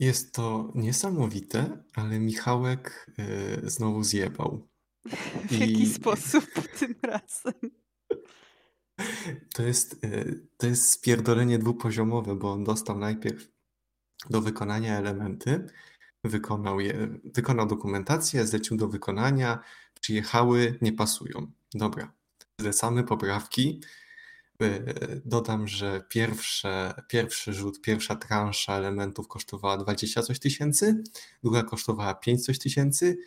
Jest to niesamowite, ale Michałek y, znowu zjebał. W jaki sposób tym razem? To jest, y, to jest spierdolenie dwupoziomowe, bo on dostał najpierw do wykonania elementy, wykonał, je, wykonał dokumentację, zlecił do wykonania, przyjechały, nie pasują. Dobra, zlecamy poprawki. E, dodam, że pierwsze, pierwszy rzut, pierwsza transza elementów kosztowała 20 coś tysięcy, druga kosztowała 5 coś tysięcy.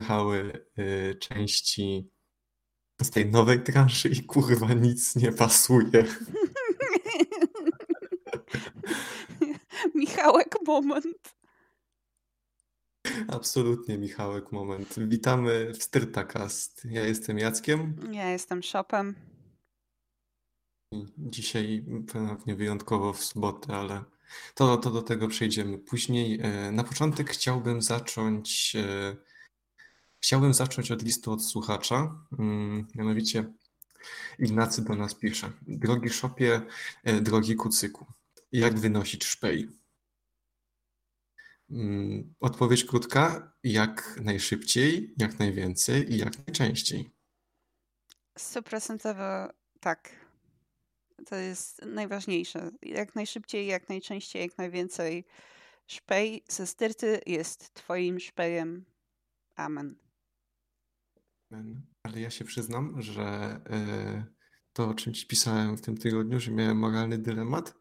Jechały y, części z tej nowej transzy i kurwa nic nie pasuje. Michałek moment. Absolutnie, Michałek, moment. Witamy w Styrtakast. Ja jestem Jackiem. Ja jestem Shopem. Dzisiaj pewnie wyjątkowo w sobotę, ale to, to do tego przejdziemy później. E, na początek chciałbym zacząć. E, chciałbym zacząć od listu od słuchacza. Mm, mianowicie Ignacy do nas pisze. Drogi Shopie, e, drogi Kucyku, jak wynosić szpej? Mm, odpowiedź krótka: jak najszybciej, jak najwięcej i jak najczęściej. Stuprocentowo tak. To jest najważniejsze. Jak najszybciej, jak najczęściej, jak najwięcej. Szpej ze styrty jest Twoim szpejem. Amen. Ale ja się przyznam, że. Yy to, o czym ci pisałem w tym tygodniu, że miałem moralny dylemat,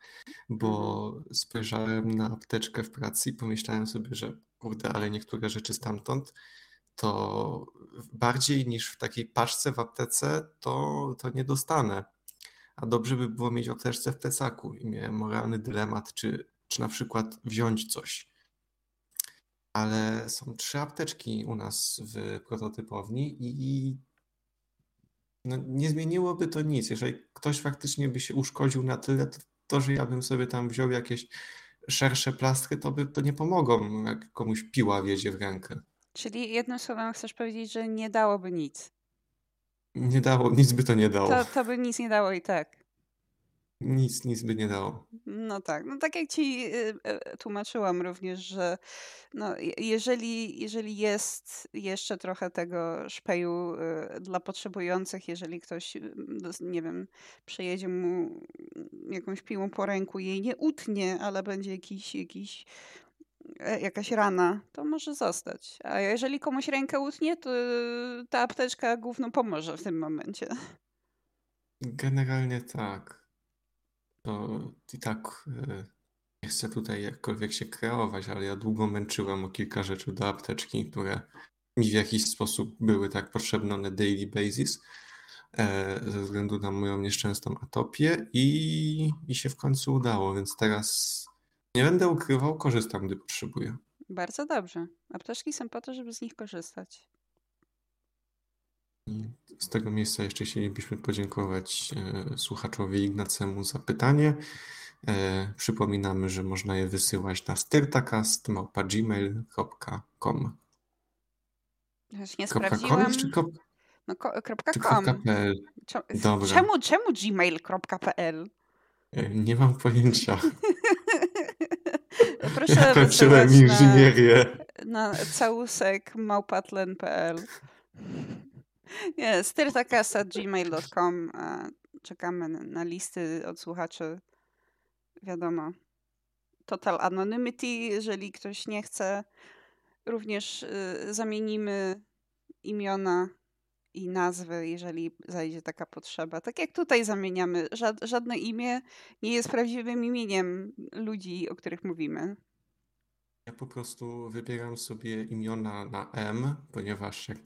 bo mhm. spojrzałem na apteczkę w pracy i pomyślałem sobie, że kurde, ale niektóre rzeczy stamtąd to bardziej niż w takiej paczce w aptece to, to nie dostanę. A dobrze by było mieć apteczce w plecaku. I miałem moralny dylemat, czy, czy na przykład wziąć coś. Ale są trzy apteczki u nas w prototypowni i no, nie zmieniłoby to nic. Jeżeli ktoś faktycznie by się uszkodził na tyle, to, to że ja bym sobie tam wziął jakieś szersze plastry, to by to nie pomogą, jak komuś piła wiedzie w rękę. Czyli jednym słowem chcesz powiedzieć, że nie dałoby nic. Nie dało, nic by to nie dało. To, to by nic nie dało i tak. Nic, nic by nie dało. No tak, no tak jak ci y, y, tłumaczyłam również, że no, jeżeli, jeżeli jest jeszcze trochę tego szpeju y, dla potrzebujących, jeżeli ktoś, nie wiem, przejedzie mu jakąś piłą po ręku, jej nie utnie, ale będzie jakiś, jakiś jakaś rana, to może zostać. A jeżeli komuś rękę utnie, to ta apteczka główną pomoże w tym momencie. Generalnie tak to i tak e, nie chcę tutaj jakkolwiek się kreować, ale ja długo męczyłem o kilka rzeczy do apteczki, które mi w jakiś sposób były tak potrzebne na daily basis e, ze względu na moją nieszczęsną atopię i, i się w końcu udało, więc teraz nie będę ukrywał, korzystam, gdy potrzebuję. Bardzo dobrze. Apteczki są po to, żeby z nich korzystać. Z tego miejsca jeszcze chcielibyśmy podziękować e, słuchaczowi Ignacemu za pytanie. E, przypominamy, że można je wysyłać na styrtakast.gmail.com Już nie sprawdziłam. Czy kop... No, ko- kropka com. Czemu, czemu gmail.pl? E, nie mam pojęcia. Proszę kończyłem inżynierię. Na, na całusek małpatlen.pl nie, styrtakast.gmail.com. Czekamy na listy od słuchaczy. Wiadomo. Total anonymity, jeżeli ktoś nie chce. Również y, zamienimy imiona i nazwy, jeżeli zajdzie taka potrzeba. Tak jak tutaj zamieniamy. żadne imię nie jest prawdziwym imieniem ludzi, o których mówimy. Ja po prostu wybieram sobie imiona na M, ponieważ jak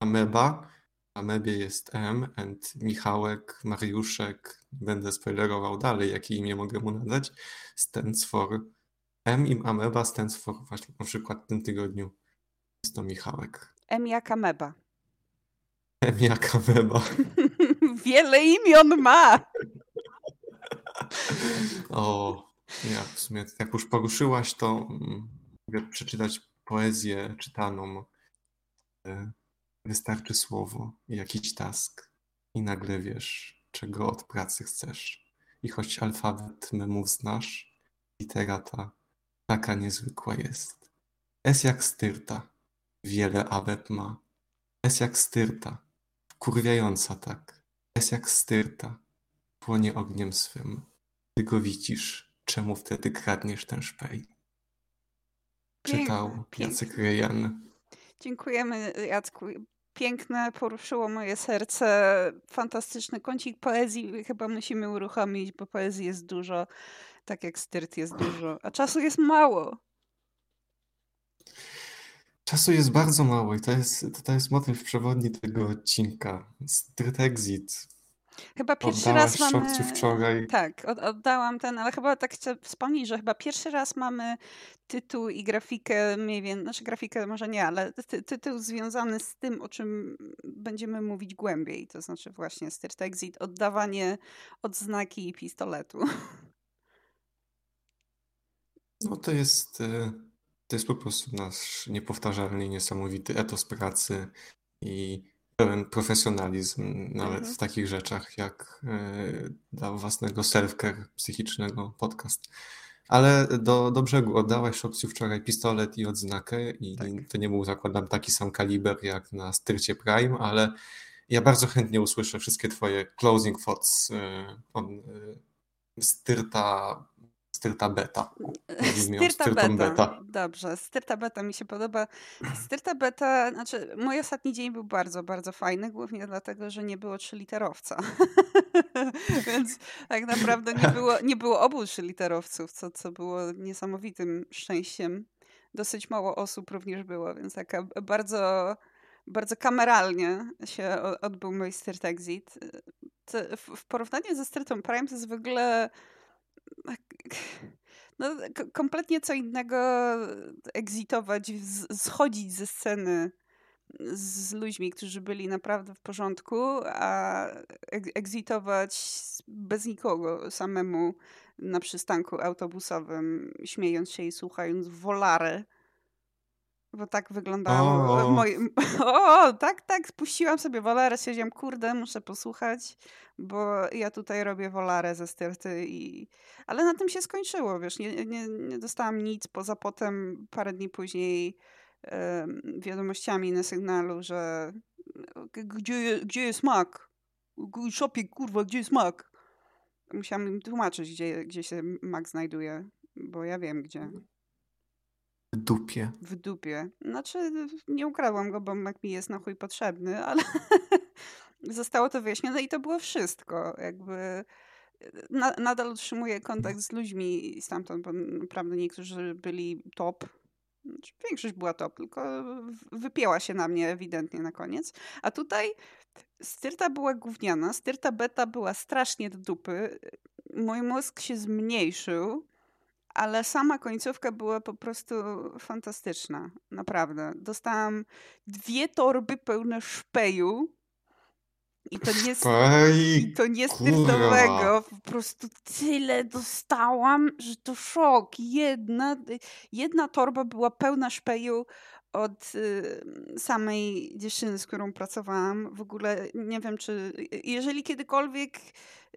ameba Amebie jest M, and Michałek, Mariuszek, będę spoilerował dalej, jakie imię mogę mu nadać, stands for M im Ameba stands for właśnie na przykład w tym tygodniu jest to Michałek. M jak Ameba. M jak Ameba. Wiele imion ma! o, ja w sumie jak już poruszyłaś, to mm, mogę przeczytać poezję czytaną e, Wystarczy słowo, jakiś task i nagle wiesz, czego od pracy chcesz. I choć alfabet memów znasz, literata taka niezwykła jest. Es jak styrta, wiele awet ma. Es jak styrta, wkurwiająca tak. Es jak styrta, płonie ogniem swym. Ty go widzisz, czemu wtedy kradniesz ten szpej? Czytał Jacek Rejan. Dziękujemy Jacku. Piękne, poruszyło moje serce. Fantastyczny kącik poezji chyba musimy uruchomić, bo poezji jest dużo, tak jak styrt jest dużo, a czasu jest mało. Czasu jest bardzo mało i to jest, to jest motyw przewodni tego odcinka. Styrt Exit. Chyba pierwszy raz mamy... wczoraj. Tak, oddałam ten, ale chyba tak chcę wspomnieć, że chyba pierwszy raz mamy tytuł i grafikę mniej więcej, znaczy grafikę może nie, ale ty tytuł związany z tym, o czym będziemy mówić głębiej, to znaczy właśnie Styrt Exit, oddawanie odznaki pistoletu. No to jest, e, to jest po prostu nasz niepowtarzalny i niesamowity etos pracy i pełen profesjonalizm nawet mhm. w takich rzeczach jak e, dla własnego self-care psychicznego podcast. Ale do, do brzegu oddałaś Szopciu wczoraj pistolet i odznakę i tak. to nie był, zakładam, taki sam kaliber jak na Styrcie Prime, ale ja bardzo chętnie usłyszę wszystkie twoje closing thoughts e, on Styrta Styrta Beta. Styrta beta. beta. Dobrze, Styrta Beta mi się podoba. Styrta Beta, znaczy mój ostatni dzień był bardzo, bardzo fajny, głównie dlatego, że nie było trzyliterowca. Więc tak naprawdę nie było, nie było obu trzyliterowców, co, co było niesamowitym szczęściem. Dosyć mało osób również było, więc taka bardzo, bardzo kameralnie się odbył mój Styrt Exit. W porównaniu ze Styrtą Prime to jest w ogóle no, kompletnie co innego egzitować, schodzić ze sceny z ludźmi, którzy byli naprawdę w porządku, a egzitować bez nikogo samemu na przystanku autobusowym, śmiejąc się i słuchając wolary bo tak wyglądało o. moje... O, tak, tak, spuściłam sobie wolarę, siedziałam, kurde, muszę posłuchać, bo ja tutaj robię wolarę ze styrty i... Ale na tym się skończyło, wiesz, nie, nie, nie dostałam nic, poza potem parę dni później wiadomościami na sygnalu, że gdzie, gdzie jest mak? Szopie, kurwa, gdzie jest mak? Musiałam im tłumaczyć, gdzie, gdzie się mak znajduje, bo ja wiem, gdzie. W dupie. W dupie. Znaczy, nie ukradłam go, bo Mac mi jest na chuj potrzebny, ale zostało to wyjaśnione i to było wszystko. Jakby na, nadal utrzymuję kontakt z ludźmi stamtąd, bo naprawdę niektórzy byli top. Znaczy, większość była top, tylko wypięła się na mnie ewidentnie na koniec. A tutaj styrta była gówniana, styrta beta była strasznie do dupy. Mój mózg się zmniejszył ale sama końcówka była po prostu fantastyczna. Naprawdę. Dostałam dwie torby pełne szpeju. I to nie, Szpej, i to nie styrtowego. Po prostu tyle dostałam, że to szok. Jedna, jedna torba była pełna szpeju od y, samej dziewczyny, z którą pracowałam. W ogóle nie wiem, czy jeżeli kiedykolwiek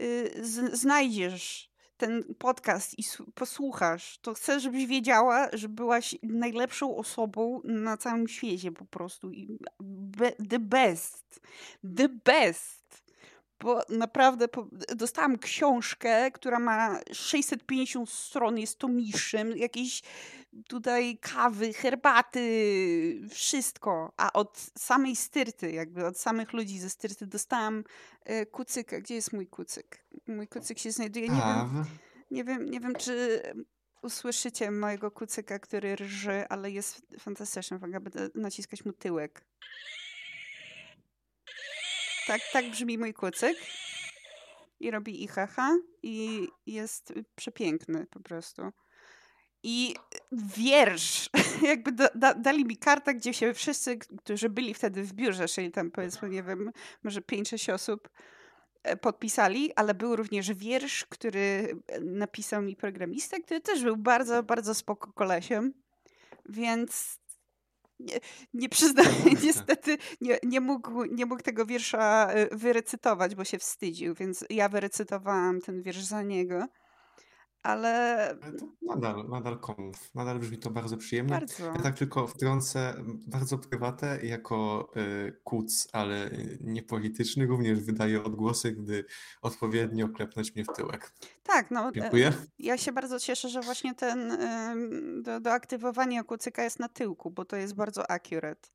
y, z, znajdziesz ten podcast i posłuchasz, to chcę, żebyś wiedziała, że byłaś najlepszą osobą na całym świecie po prostu. Be, the best. The best. Bo naprawdę po, dostałam książkę, która ma 650 stron, jest tomiszem, jakieś tutaj kawy, herbaty, wszystko. A od samej styrty, jakby od samych ludzi ze styrty dostałam e, kucyka. Gdzie jest mój kucyk? Mój kucyk się znajduje, nie wiem, nie wiem, nie wiem czy usłyszycie mojego kucyka, który rży, ale jest fantastyczny. Uwaga, będę naciskać mu tyłek. Tak, tak brzmi mój kucyk. I robi ihaha i jest przepiękny po prostu. I wiersz, jakby da, da, dali mi kartę, gdzie się wszyscy, którzy byli wtedy w biurze, czyli tam powiedzmy, nie wiem, może 5-6 osób e, podpisali, ale był również wiersz, który e, napisał mi programista, który też był bardzo, bardzo spoko kolesiem, więc nie, nie przyznaję, niestety nie, nie, mógł, nie mógł tego wiersza e, wyrecytować, bo się wstydził, więc ja wyrecytowałam ten wiersz za niego. Ale... Nadal, nadal konf. Nadal brzmi to bardzo przyjemnie. Bardzo. Ja tak tylko wtrącę bardzo prywatę jako y, kuc, ale niepolityczny również wydaje odgłosy, gdy odpowiednio klepnąć mnie w tyłek. Tak, no. Dziękuję. Ja się bardzo cieszę, że właśnie ten do, do aktywowania kucyka jest na tyłku, bo to jest bardzo accurate.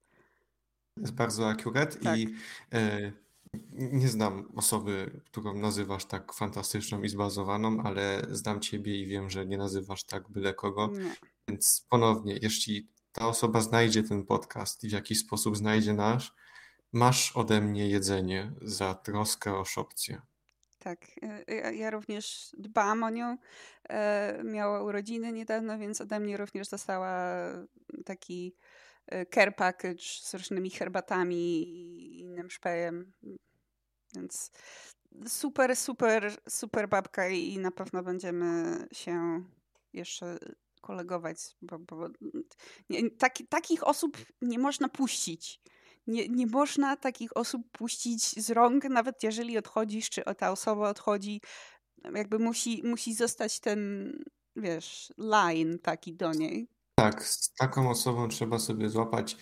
Jest bardzo accurate Tak. i y, nie znam osoby, którą nazywasz tak fantastyczną i zbazowaną, ale znam ciebie i wiem, że nie nazywasz tak byle kogo. Nie. Więc ponownie, jeśli ta osoba znajdzie ten podcast i w jakiś sposób znajdzie nasz, masz ode mnie jedzenie za troskę o szopcję. Tak, y, ja, ja również dbam o nią. E, miała urodziny niedawno, więc ode mnie również dostała taki e, care package z różnymi herbatami i innym szpejem. Więc super, super, super babka i na pewno będziemy się jeszcze kolegować, bo, bo nie, taki, takich osób nie można puścić. Nie, nie można takich osób puścić z rąk, nawet jeżeli odchodzisz, czy ta osoba odchodzi. Jakby musi, musi zostać ten, wiesz, line taki do niej. Tak, z taką osobą trzeba sobie złapać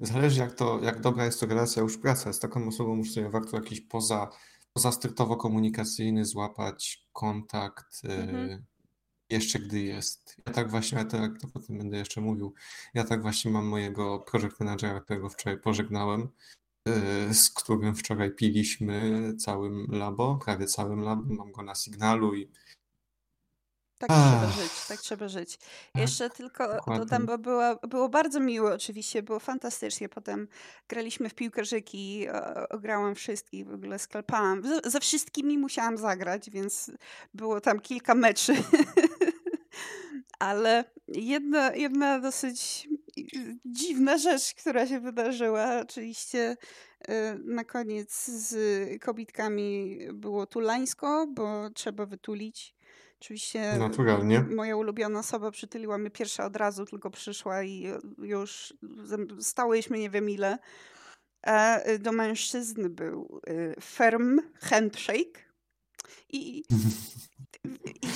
zależy jak to, jak dobra jest to relacja już praca. Z taką osobą już sobie warto jakiś poza, poza strictowo komunikacyjny złapać kontakt e, mhm. jeszcze gdy jest. Ja tak właśnie, ja tak to potem będę jeszcze mówił, ja tak właśnie mam mojego project managera, którego wczoraj pożegnałem, e, z którym wczoraj piliśmy całym labo, prawie całym labo, mam go na sygnalu i tak trzeba żyć, tak trzeba żyć. Tak, Jeszcze tylko Dokładnie. dodam, bo było, było bardzo miło oczywiście, było fantastycznie. Potem graliśmy w piłkarzyki, grałam wszystkich, w ogóle sklepałam. Ze wszystkimi musiałam zagrać, więc było tam kilka meczy. Ale jedna, jedna dosyć dziwna rzecz, która się wydarzyła, oczywiście y, na koniec z kobitkami było tulańsko, bo trzeba wytulić Oczywiście Naturalnie. moja ulubiona osoba przytuliła mnie pierwsza od razu, tylko przyszła i już stałyśmy nie wiem ile. A y, do mężczyzny był y, firm handshake. I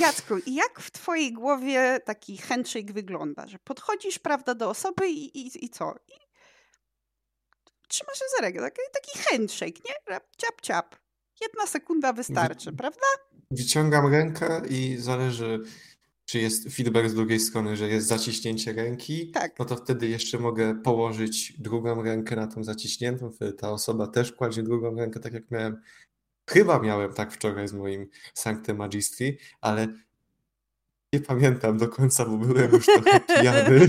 Jacku, jak w twojej głowie taki handshake wygląda? Że podchodzisz, prawda, do osoby i, i, i co? I trzymasz się za rękę. Taki, taki handshake, nie? Ciap, ciap. Jedna sekunda wystarczy, prawda? Wyciągam rękę i zależy, czy jest feedback z drugiej strony, że jest zaciśnięcie ręki, Tak. no to wtedy jeszcze mogę położyć drugą rękę na tą zaciśniętą, wtedy ta osoba też kładzie drugą rękę, tak jak miałem. Chyba miałem tak wczoraj z moim Sancte Magistri, ale nie pamiętam do końca, bo byłem już trochę pijany.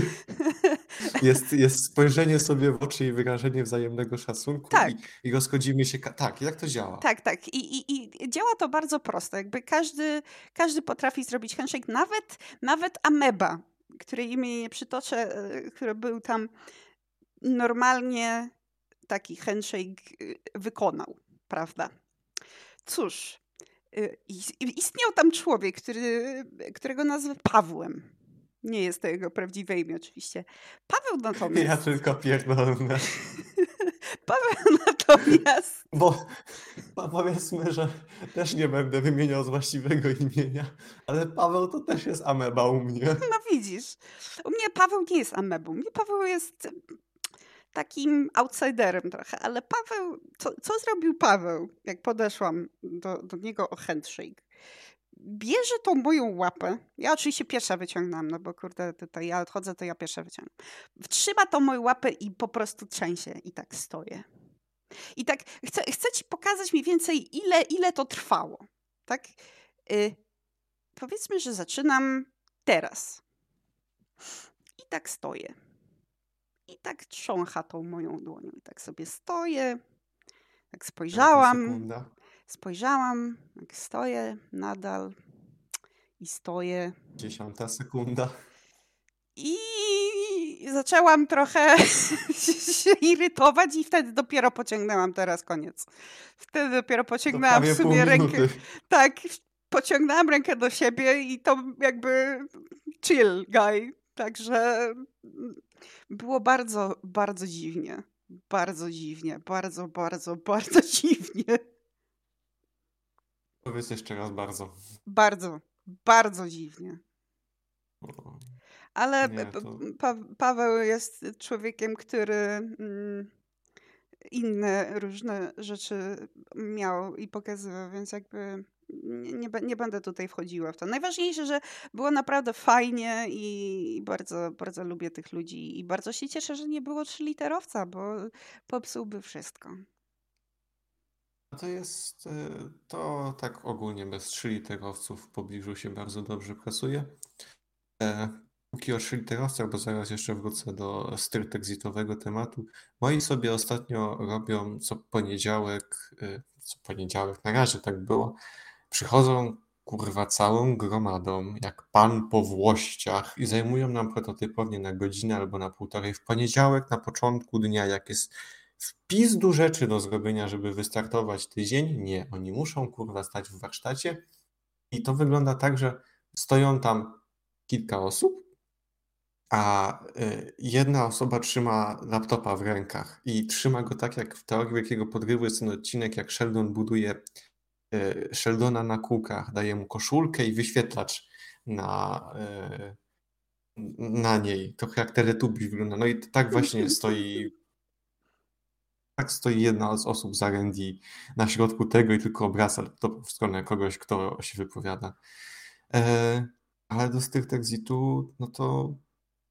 Jest, jest spojrzenie sobie w oczy i wyrażenie wzajemnego szacunku Tak. i, i rozchodzimy się. Tak, jak to działa? Tak, tak. I, i, I działa to bardzo prosto. Jakby każdy, każdy potrafi zrobić handshake, nawet, nawet ameba, której imię nie przytoczę, e, który był tam normalnie taki handshake e, wykonał, prawda? Cóż, e, istniał tam człowiek, który, którego nazwę Pawłem. Nie jest to jego prawdziwe imię oczywiście. Paweł natomiast... Ja tylko pierdolę. Paweł natomiast... Bo, powiedzmy, że też nie będę wymieniał z właściwego imienia, ale Paweł to też jest ameba u mnie. No widzisz. U mnie Paweł nie jest amebą. U mnie Paweł jest takim outsiderem trochę, ale Paweł, co, co zrobił Paweł, jak podeszłam do, do niego o handshake? Bierze tą moją łapę. Ja oczywiście pierwsza wyciągnęłam, no bo kurde, tutaj ja odchodzę, to ja pierwsza wyciągnę. Trzyma tą moją łapę i po prostu trzęsie i tak stoję. I tak chcę, chcę ci pokazać mniej więcej, ile, ile to trwało. Tak? Y, powiedzmy, że zaczynam teraz. I tak stoję. I tak trzącha tą moją dłonią. I tak sobie stoję. Tak spojrzałam. Spojrzałam, jak stoję nadal i stoję. Dziesiąta sekunda. I zaczęłam trochę się irytować i wtedy dopiero pociągnęłam teraz koniec. Wtedy dopiero pociągnęłam w sumie rękę. Tak, pociągnęłam rękę do siebie i to jakby chill guy. Także było bardzo, bardzo dziwnie. Bardzo dziwnie. Bardzo, bardzo, bardzo dziwnie. Powiedz jeszcze raz bardzo. Bardzo, bardzo dziwnie. Ale Nie, to... pa Paweł jest człowiekiem, który mm, inne różne rzeczy miał i pokazywał, więc jakby nie, nie, nie, będę tutaj wchodziła w to. Najważniejsze, że było naprawdę fajnie i bardzo, bardzo lubię tych ludzi i bardzo się cieszę, że nie było trzyliterowca, bo popsułby wszystko. To jest, e, to tak ogólnie bez trzyliterowców w pobliżu się bardzo dobrze pracuje. E, póki o trzyliterowcach, bo zaraz jeszcze wrócę do strict exitowego tematu. Moi sobie ostatnio robią co poniedziałek, e, co poniedziałek, na razie tak było, Przychodzą kurwa całą gromadą, jak pan po włościach i zajmują nam prototypownie na godzinę albo na półtorej w poniedziałek na początku dnia, jak jest wpis do rzeczy do zrobienia, żeby wystartować tydzień. Nie, oni muszą kurwa stać w warsztacie i to wygląda tak, że stoją tam kilka osób, a y, jedna osoba trzyma laptopa w rękach i trzyma go tak, jak w teorii wielkiego podrywu jest ten odcinek, jak Sheldon buduje E, Sheldona na kółkach, daje mu koszulkę i wyświetlacz na, e, na niej. Trochę jak Teletubbies wygląda. No i tak właśnie stoi tak stoi jedna z osób z R&D na środku tego i tylko obraca to w stronę kogoś, kto się wypowiada. E, ale do strict exitu, no to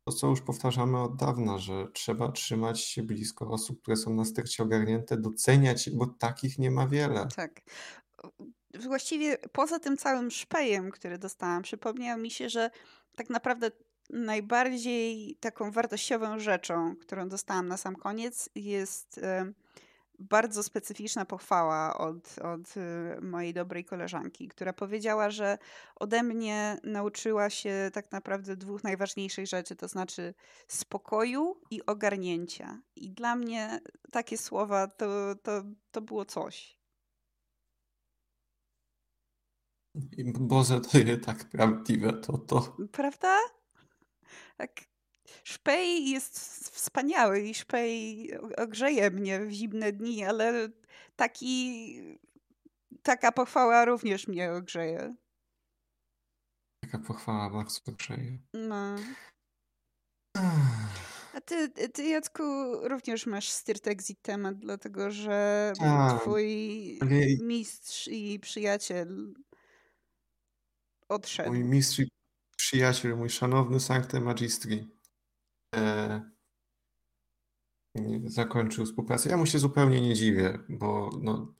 to, co już powtarzamy od dawna, że trzeba trzymać się blisko osób, które są na styrcie ogarnięte, doceniać, bo takich nie ma wiele. Tak właściwie poza tym całym szpejem, który dostałam, przypomniało mi się, że tak naprawdę najbardziej taką wartościową rzeczą, którą dostałam na sam koniec, jest bardzo specyficzna pochwała od, od y, mojej dobrej koleżanki, która powiedziała, że ode mnie nauczyła się tak naprawdę dwóch najważniejszych rzeczy, to znaczy spokoju i ogarnięcia. I dla mnie takie słowa to, to, to było coś. Boże, to jest tak prawdziwe, to to. Prawda? Tak. Szpej jest wspaniały i szpej ogrzeje mnie w zimne dni, ale taki, taka pochwała również mnie ogrzeje. Taka pochwała bardzo ogrzeje. No. A ty, ty, Jacku, również masz Stirt Exit temat, dlatego że tak. twój mistrz i przyjaciel odszedł. Mój mistrz i przyjaciel, mój szanowny Sancte Magistri e, zakończył współpracę. Ja mu się zupełnie nie dziwię, bo no,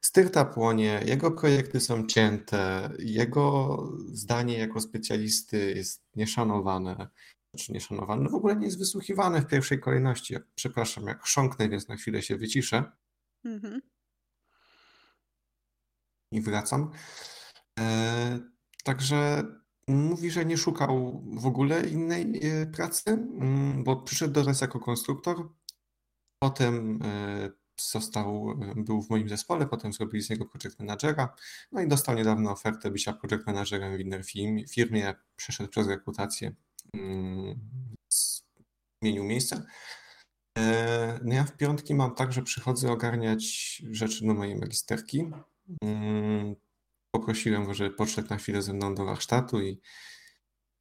styrta płonie, jego projekty są cięte, jego zdanie jako specjalisty jest nieszanowane. Znaczy nieszanowane, no w ogóle nie jest wysłuchiwane w pierwszej kolejności. Przepraszam, jak chrząknę, więc na chwilę się wyciszę. Mhm. I wracam. E, Także mówi, że nie szukał w ogóle innej e, pracy, mm, bo przyszedł do nas jako konstruktor. Potem e, został, e, był w moim zespole, potem zrobili z niego project managera, no i dostał niedawno ofertę bycia project managerem w innej firmie, przeszedł przez rekrutację, mm, zmienił miejsce. No ja w piątki mam tak, że przychodzę ogarniać rzeczy do mojej magisterki. Poprosiłem go, żeby podszedł na chwilę ze mną do warsztatu i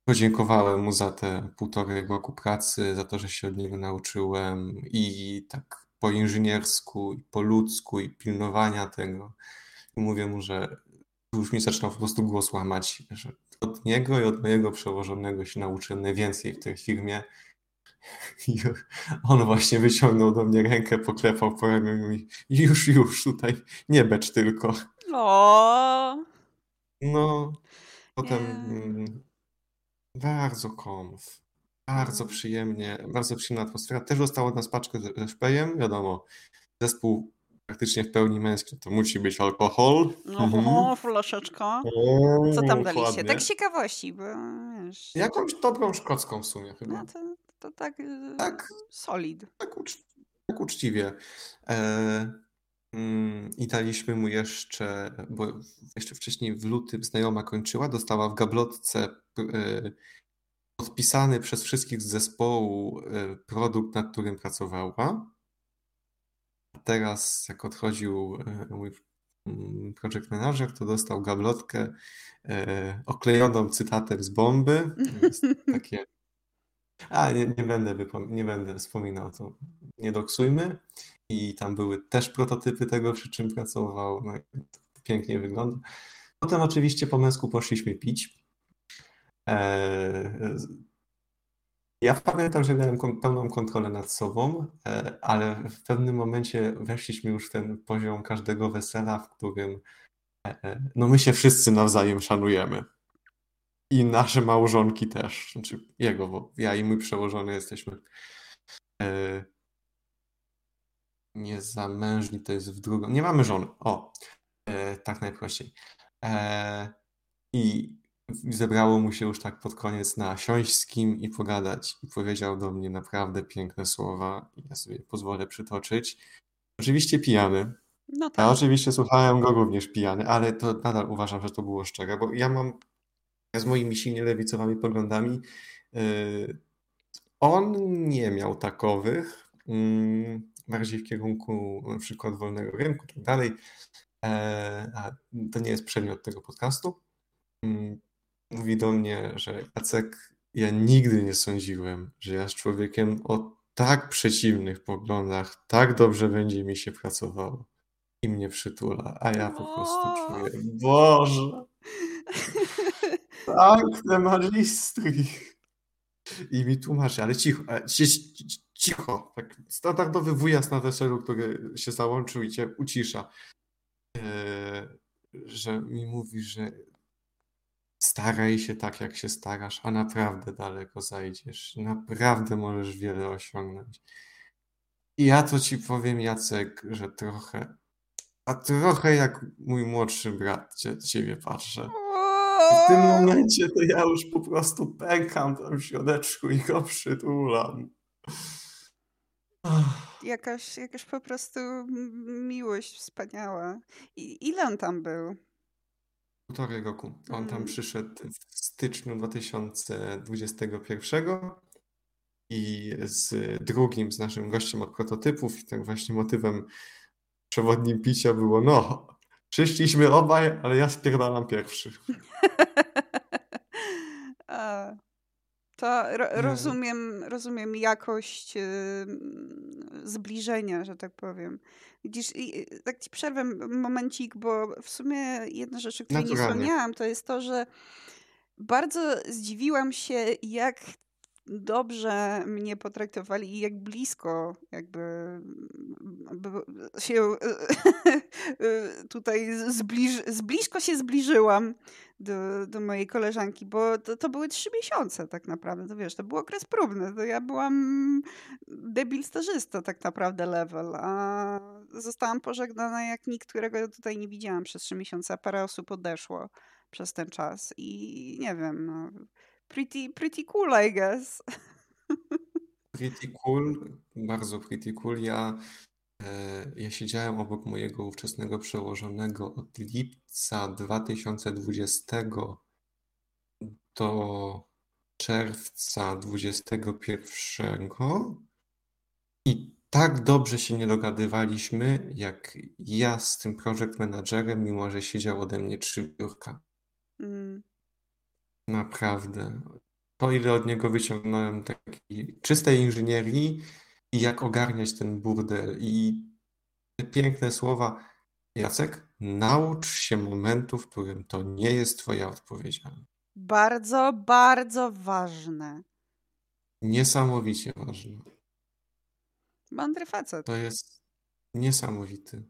podziękowałem mu za te półtorej roku pracy, za to, że się od niego nauczyłem i tak po inżyniersku, i po ludzku, i pilnowania tego. I mówię mu, że już mi zaczynał po prostu głos łamać, że od niego i od mojego przełożonego się nauczyłem najwięcej w tej firmie. I on właśnie wyciągnął do mnie rękę, poklepał po ramieniu i już, już tutaj, nie becz tylko. O. No, potem mm, bardzo komf, bardzo mm. przyjemnie, bardzo przyjemna atmosfera. Też dostał od nas paczkę ze szpejem, wiadomo, zespół praktycznie w pełni męski, to musi być alkohol. No, mhm. flaszeczka. Co tam daliście? Tak z ciekawości, bo wiesz... Jakąś dobrą szkocką w sumie chyba. No to, to tak, y, tak solid. Tak, ucz, tak uczciwie. E, I daliśmy mu jeszcze, bo jeszcze wcześniej w lutym znajoma kończyła, dostała w gablotce e, podpisany przez wszystkich z zespołu e, produkt, nad którym pracowała. A teraz, jak odchodził e, mój mm, project manager, to dostał gablotkę oklejoną cytatem z bomby. Takie. A, nie, nie, będę nie będę wspominał, to nie doksujmy. I tam były też prototypy tego, przy czym pracował. No, pięknie wygląda. Potem oczywiście po męsku poszliśmy pić. E, ja pamiętam, że miałem pełną kontrolę nad sobą, e, ale w pewnym momencie weszliśmy już w ten poziom każdego wesela, w którym e, no my się wszyscy nawzajem szanujemy. I nasze małżonki też. Znaczy jego, bo ja i mój przełożony jesteśmy niezamężni, to jest w drugą. Nie mamy żony. O, tak najprościej. I zebrało mu się już tak pod koniec na siąść z kim i pogadać. I powiedział do mnie naprawdę piękne słowa. Ja sobie pozwolę przytoczyć. Oczywiście pijany. No tak. Ja oczywiście słuchałem go również pijany, ale to nadal uważam, że to było szczere, bo ja mam ja z moimi silnie lewicowymi poglądami yy, on nie miał takowych, yy, bardziej w kierunku na przykład wolnego rynku i tak dalej. E, a to nie jest przedmiot tego podcastu. Mm, mówi do mnie, że Jacek, ja nigdy nie sądziłem, że ja z człowiekiem o tak przeciwnych poglądach tak dobrze będzie mi się pracowało i mnie przytula, a ja po prostu czuję, Boże, tak, te magistri. I mi tłumaczy, ale cicho, cicho, tak standardowy wujas na weselu, który się załączył i cię ucisza, e, że mi mówi, że staraj się tak, jak się starasz, a naprawdę daleko zajdziesz. Naprawdę możesz wiele osiągnąć. I ja to ci powiem, Jacek, że trochę, a trochę jak mój młodszy brat cie, ciebie patrzę. W tym momencie to ja już po prostu pękam tam w środeczku i go przytulam. Jakaś, jakaś po prostu miłość wspaniała. I ile on tam był? Półtorej roku. On tam mm. przyszedł w styczniu 2021 i z drugim, z naszym gościem od prototypów i tak właśnie motywem przewodnim picia było no, przyszliśmy obaj, ale ja spierdalam pierwszy. To ro rozumiem, rozumiem jakość yy, zbliżenia, że tak powiem. Widzisz, tak ci przerwę momencik, bo w sumie jedna rzecz, o której nie wspomniałam, to jest to, że bardzo zdziwiłam się, jak dobrze mnie potraktowali i jak blisko jakby się tutaj zbliż, blisko się zbliżyłam do, do mojej koleżanki, bo to, to były trzy miesiące tak naprawdę, to wiesz, to był okres próbny, to ja byłam debil stażysta tak naprawdę level, a zostałam pożegnana jak nikt, którego tutaj nie widziałam przez trzy miesiące, a parę osób odeszło przez ten czas i nie wiem, no, pretty, pretty cool I guess. Pretty cool, bardzo pretty cool. Ja E, ja siedziałem obok mojego ówczesnego przełożonego od lipca 2020 do czerwca 2021 i tak dobrze się nie dogadywaliśmy, jak ja z tym project managerem, mimo że siedział ode mnie trzy biurka. Mm. Naprawdę. To ile od niego wyciągnąłem takiej czystej inżynierii, i jak ogarniać ten burdel. I te piękne słowa, Jacek, naucz się momentu, w którym to nie jest Twoja odpowiedzialność. Bardzo, bardzo ważne. Niesamowicie ważne. Mądry facet. To jest niesamowity.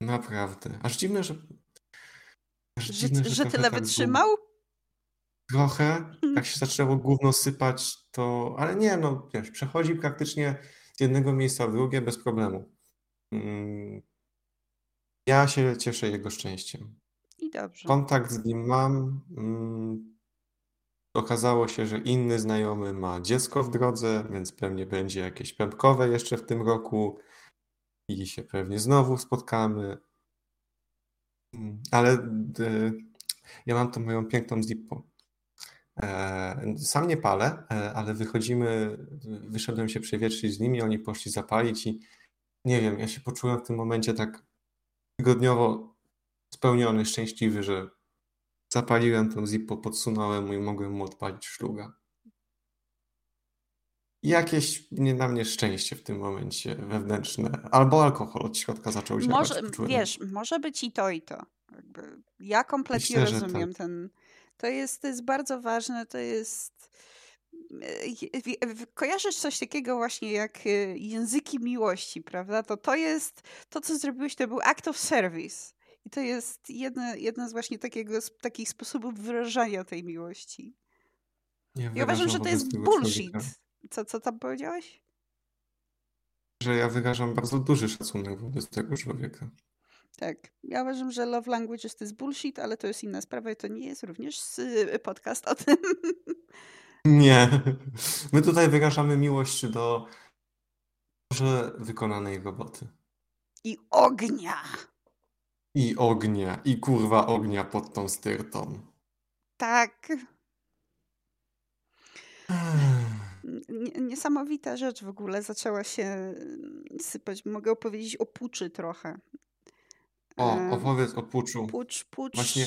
Naprawdę. Aż dziwne, że. Aż że, dziwne, że, że tyle tak wytrzymał? Było. Trochę. Jak się zaczęło gówno sypać, to. Ale nie, no wiesz, przechodzi praktycznie z jednego miejsca w drugie bez problemu. Mm, ja się cieszę jego szczęściem. I dobrze. Kontakt z nim mam. Mm, okazało się, że inny znajomy ma dziecko w drodze, więc pewnie będzie jakieś piątkowe jeszcze w tym roku i się pewnie znowu spotkamy. Mm, ale y, ja mam tą moją piękną zippą. E, sam nie palę, e, ale wychodzimy, wyszedłem się przewietrzyć z nimi, oni poszli zapalić i nie wiem, ja się poczułem w tym momencie tak tygodniowo spełniony, szczęśliwy, że zapaliłem tą Zippo, podsunąłem i mogłem mu odpalić szluga. Jakieś nie na mnie szczęście w tym momencie wewnętrzne, albo alkohol od środka zaczął działać. Może, wiesz, może być i to, i to. Jakby ja kompletnie Myślę, rozumiem tak. ten. To jest, to jest bardzo ważne, to jest. E, kojarzysz coś takiego właśnie jak e, języki miłości, prawda? To to jest, to co zrobiłeś, to był act of service. I to jest jedna, jedna z właśnie takiego, takich sposobów wyrażania tej miłości. Ja, ja uważam, że to jest bullshit. Co, co tam powiedziałeś? Że ja wyrażam bardzo duży szacunek wobec tego człowieka. Tak. Ja uważam, że love language to jest bullshit, ale to jest inna sprawa i to nie jest również y, podcast o tym. Nie. My tutaj wyrażamy miłość do dobrze wykonanej roboty. I ognia. I ognia. I kurwa ognia pod tą styrtą. Tak. Niesamowita rzecz w ogóle zaczęła się mm, sypać. Mogę opowiedzieć o puczy trochę. O, opowiedz o puczu. Pucz, pucz. Właśnie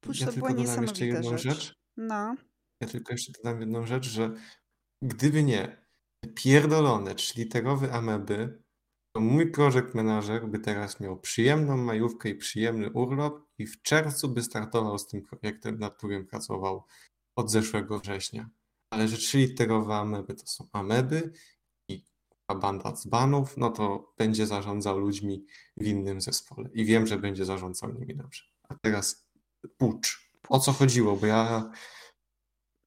pucz ja to tylko dodam jeszcze jedną rzecz. rzecz. No. Ja tylko jeszcze dodam jedną rzecz, że gdyby nie pierdolone trzyliterowe ameby, to mój project manager by teraz miał przyjemną majówkę i przyjemny urlop i w czerwcu by startował z tym projektem, nad którym pracował od zeszłego września. Ale że trzyliterowe ameby to są ameby banda dzbanów, no to będzie zarządzał ludźmi w innym zespole. I wiem, że będzie zarządzał nimi dobrze. A teraz pucz. O co chodziło? Bo ja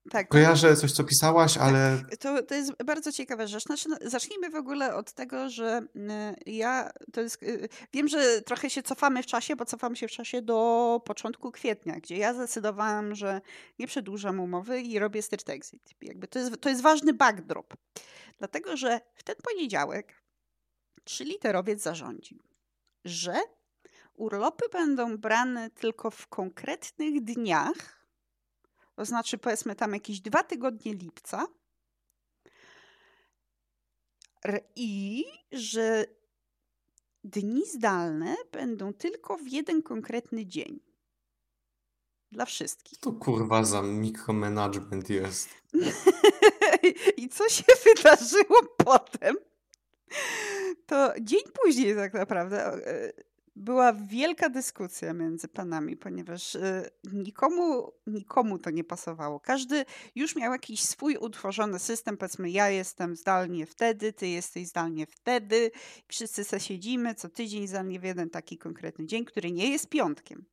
tak. Kojarzę coś, co pisałaś, ale. Tak. To, to jest bardzo ciekawa rzecz. Znaczy, no, zacznijmy w ogóle od tego, że y, ja to jest. Y, wiem, że trochę się cofamy w czasie, bo cofamy się w czasie do początku kwietnia, gdzie ja zdecydowałam, że nie przedłużam umowy i robię strict exit. Jakby to, jest, to jest ważny backdrop. Dlatego, że w ten poniedziałek trzyliterowiec zarządził, że urlopy będą brane tylko w konkretnych dniach, to znaczy powiedzmy tam jakieś dwa tygodnie lipca, i że dni zdalne będą tylko w jeden konkretny dzień. Dla wszystkich. To kurwa za mikromanagement jest. I co się wydarzyło potem? To dzień później tak naprawdę e, była wielka dyskusja między panami, ponieważ e, nikomu, nikomu to nie pasowało. Każdy już miał jakiś swój utworzony system. Powiedzmy, ja jestem zdalnie wtedy, ty jesteś zdalnie wtedy. Wszyscy se siedzimy co tydzień zdalnie w jeden taki konkretny dzień, który nie jest piątkiem.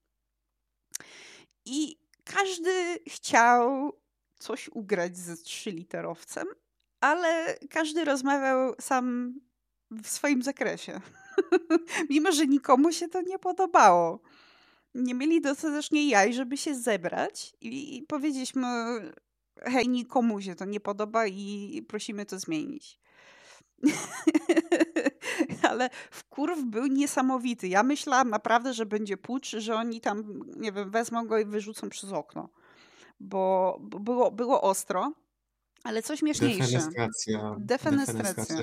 I każdy chciał coś ugrać ze trzyliterowcem, ale każdy rozmawiał sam w swoim zakresie. Mimo, że nikomu się to nie podobało. Nie mieli dostatecznie jaj, żeby się zebrać i, i powiedzieć mu, hej, nikomu się to nie podoba i prosimy to zmienić. Ale wkurw był niesamowity. Ja myślałam naprawdę, że będzie pucz, że oni tam, nie wiem, wezmą go i wyrzucą przez okno bo było, było ostro, ale coś śmieszniejsze. Defenestracja. Defenestracja.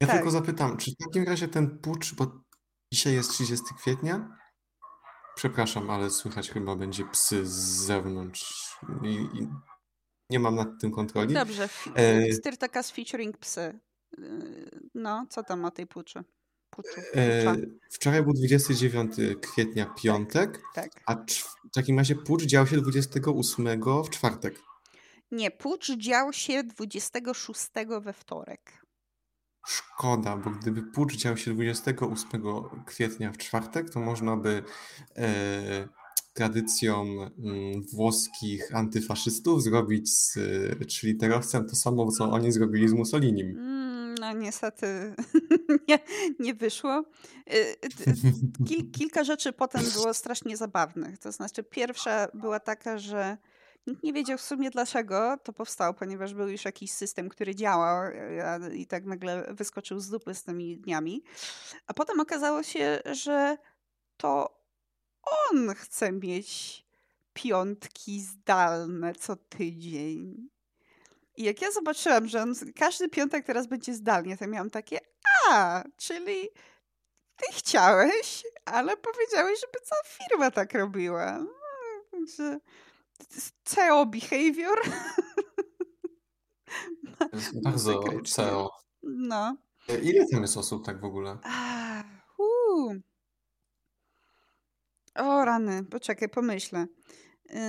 Ja tak. tylko zapytam, czy w takim razie ten pucz, bo dzisiaj jest 30 kwietnia? Przepraszam, ale słychać chyba będzie psy z zewnątrz i, i nie mam nad tym kontroli. Dobrze, e... Styrtakas featuring psy. Y, no, co tam o tej puczy? E, wczoraj był 29 kwietnia, piątek, tak, tak. a w takim razie pucz dział się 28 w czwartek. Nie, pucz dział się 26 we wtorek. Szkoda, bo gdyby pucz dział się 28 kwietnia w czwartek, to można by e, tradycją mm, włoskich antyfaszystów zrobić z trzyliterowcem to samo, co oni zrobili z Mussolinim. Mm no niestety nie, nie wyszło. Y, kil, kilka rzeczy potem było strasznie zabawnych. To znaczy, pierwsza była taka, że nikt nie wiedział w sumie dlaczego to powstało, ponieważ był już jakiś system, który działał i tak nagle wyskoczył z dupy z tymi dniami. A potem okazało się, że to on chce mieć piątki zdalne co tydzień. I jak ja zobaczyłam, że on każdy piątek teraz będzie zdalnie, to miałam takie, a, czyli ty chciałeś, ale powiedziałeś, żeby cała firma tak robiła. No, także CEO behavior. To jest bardzo CEO. No. Ile tam jest osób tak w ogóle? Uh. O rany, poczekaj, pomyślę. Yy,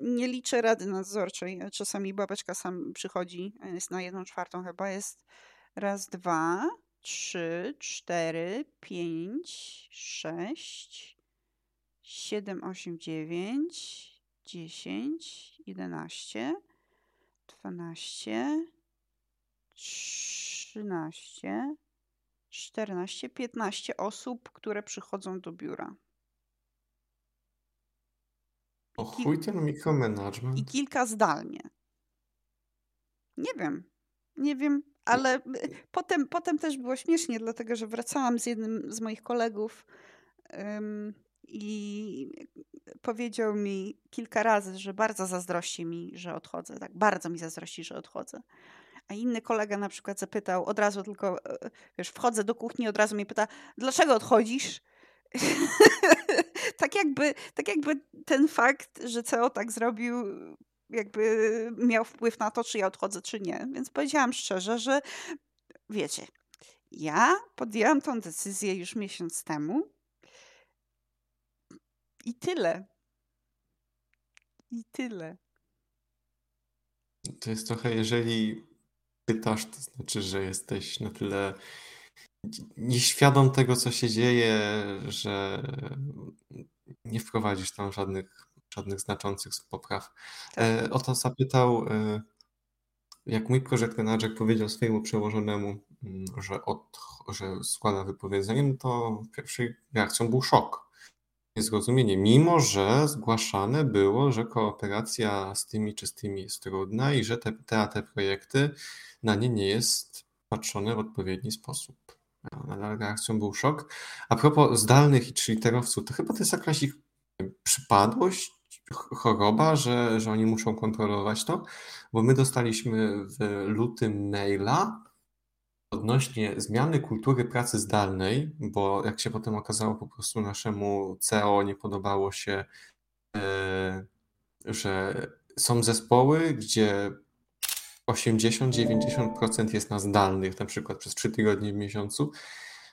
nie liczę rady nadzorczej. Czasami babeczka sam przychodzi, jest na jedną czwartą chyba. Jest raz, dwa, trzy, cztery, pięć, sześć, siedem, osiem, dziewięć, dziesięć, jedenaście, dwanaście, trzynaście, czternaście, piętnaście osób, które przychodzą do biura. O chuj ten mikromanagement. I kilka zdalnie. Nie wiem. Nie wiem, ale potem, potem też było śmiesznie, dlatego że wracałam z jednym z moich kolegów um, i powiedział mi kilka razy, że bardzo zazdrości mi, że odchodzę. Tak, bardzo mi zazdrości, że odchodzę. A inny kolega na przykład zapytał, od razu tylko, e, wiesz, wchodzę do kuchni, od razu mnie pyta, dlaczego odchodzisz? tak, jakby, tak jakby ten fakt, że CEO tak zrobił, jakby miał wpływ na to, czy ja odchodzę, czy nie. Więc powiedziałam szczerze, że wiecie, ja podjęłam tą decyzję już miesiąc temu i tyle. I tyle. To jest trochę, jeżeli pytasz, to znaczy, że jesteś na tyle nieświadom tego, co się dzieje, że nie wprowadzisz tam żadnych, żadnych znaczących popraw. Tak. E, o to zapytał, e, jak mój project manager powiedział swojemu przełożonemu, mm, że, od, że składa wypowiedzenie, no to pierwszą reakcją był szok. Niezrozumienie, mimo że zgłaszane było, że kooperacja z tymi czy z tymi jest trudna i że te, te, te projekty na nie nie jest patrzone w odpowiedni sposób. Nadal reakcją był szok. A propos zdalnych i cheaterowców, to chyba to jest jakaś ich przypadłość, choroba, że, że oni muszą kontrolować to, bo my dostaliśmy w lutym maila odnośnie zmiany kultury pracy zdalnej, bo jak się potem okazało, po prostu naszemu CEO nie podobało się, e, że są zespoły, gdzie 80-90% jest na zdalnych, na przykład przez 3 tygodnie w miesiącu,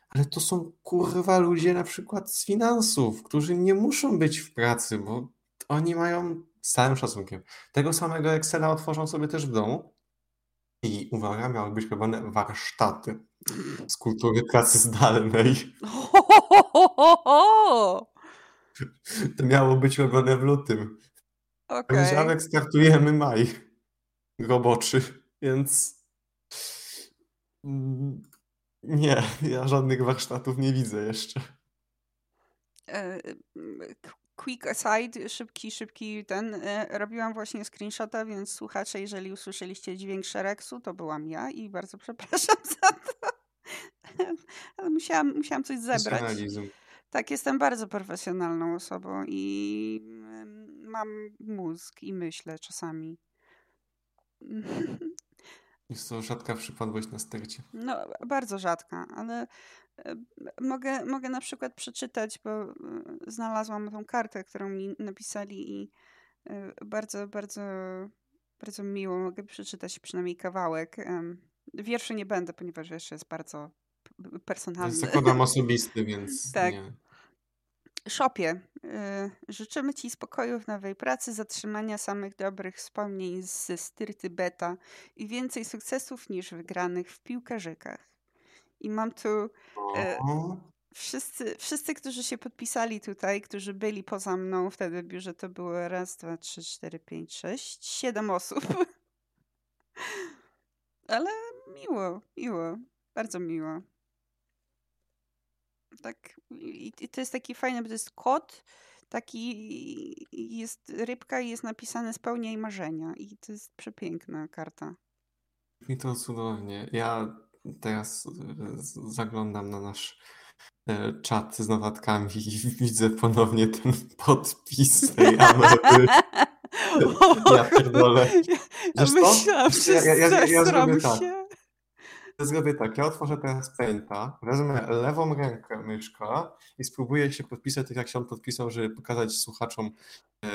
ale to są kurwa ludzie na przykład z finansów, którzy nie muszą być w pracy, bo oni mają z całym szacunkiem. Tego samego Excela otworzą sobie też w domu i uwaga, miały być robione warsztaty z kultury pracy zdalnej. To miało być robione w lutym. Okay. Poniedziałek startujemy maj roboczy, więc mm, nie, ja żadnych warsztatów nie widzę jeszcze. Quick aside, szybki, szybki ten. E, robiłam właśnie screenshota, więc słuchacze, jeżeli usłyszeliście dźwięk Szereksu, to byłam ja i bardzo przepraszam za to. Ale musiałam, musiałam coś zebrać. Tak, jestem bardzo profesjonalną osobą i mm, mam mózg i myślę czasami. Jest to rzadka przypadłość na stercie. No, bardzo rzadka, ale mogę, mogę na przykład przeczytać, bo e, znalazłam tą kartę, którą mi napisali i e, bardzo, bardzo, bardzo miło. Mogę przeczytać przynajmniej kawałek. Wierszy nie będę, ponieważ jeszcze jest bardzo personalny. Zakładam osobisty, więc tak. nie. Szopie, y, życzymy Ci spokoju w nowej pracy, zatrzymania samych dobrych wspomnień ze styrty beta i więcej sukcesów niż wygranych w piłkarzykach. I mam tu y, wszyscy, wszyscy, którzy się podpisali tutaj, którzy byli poza mną wtedy w biurze, to było raz, dwa, trzy, cztery, pięć, sześć, siedem osób. Ale miło, miło, bardzo miło. Tak, i, i to jest taki fajny, bo to jest kot, taki jest rybka i jest napisane spełnia i marzenia. I to jest przepiękna karta. Mi to cudownie. Ja teraz zaglądam na nasz e, czat z notatkami i widzę ponownie ten podpis tej Amery. Ja pierdolę. Myślałam, że ja, ja, ja, ja zrobię tak. Zrobię tak, ja otworzę teraz Paint'a, wezmę lewą rękę myszka i spróbuję się podpisać tak, jak się on podpisał, żeby pokazać słuchaczom, e,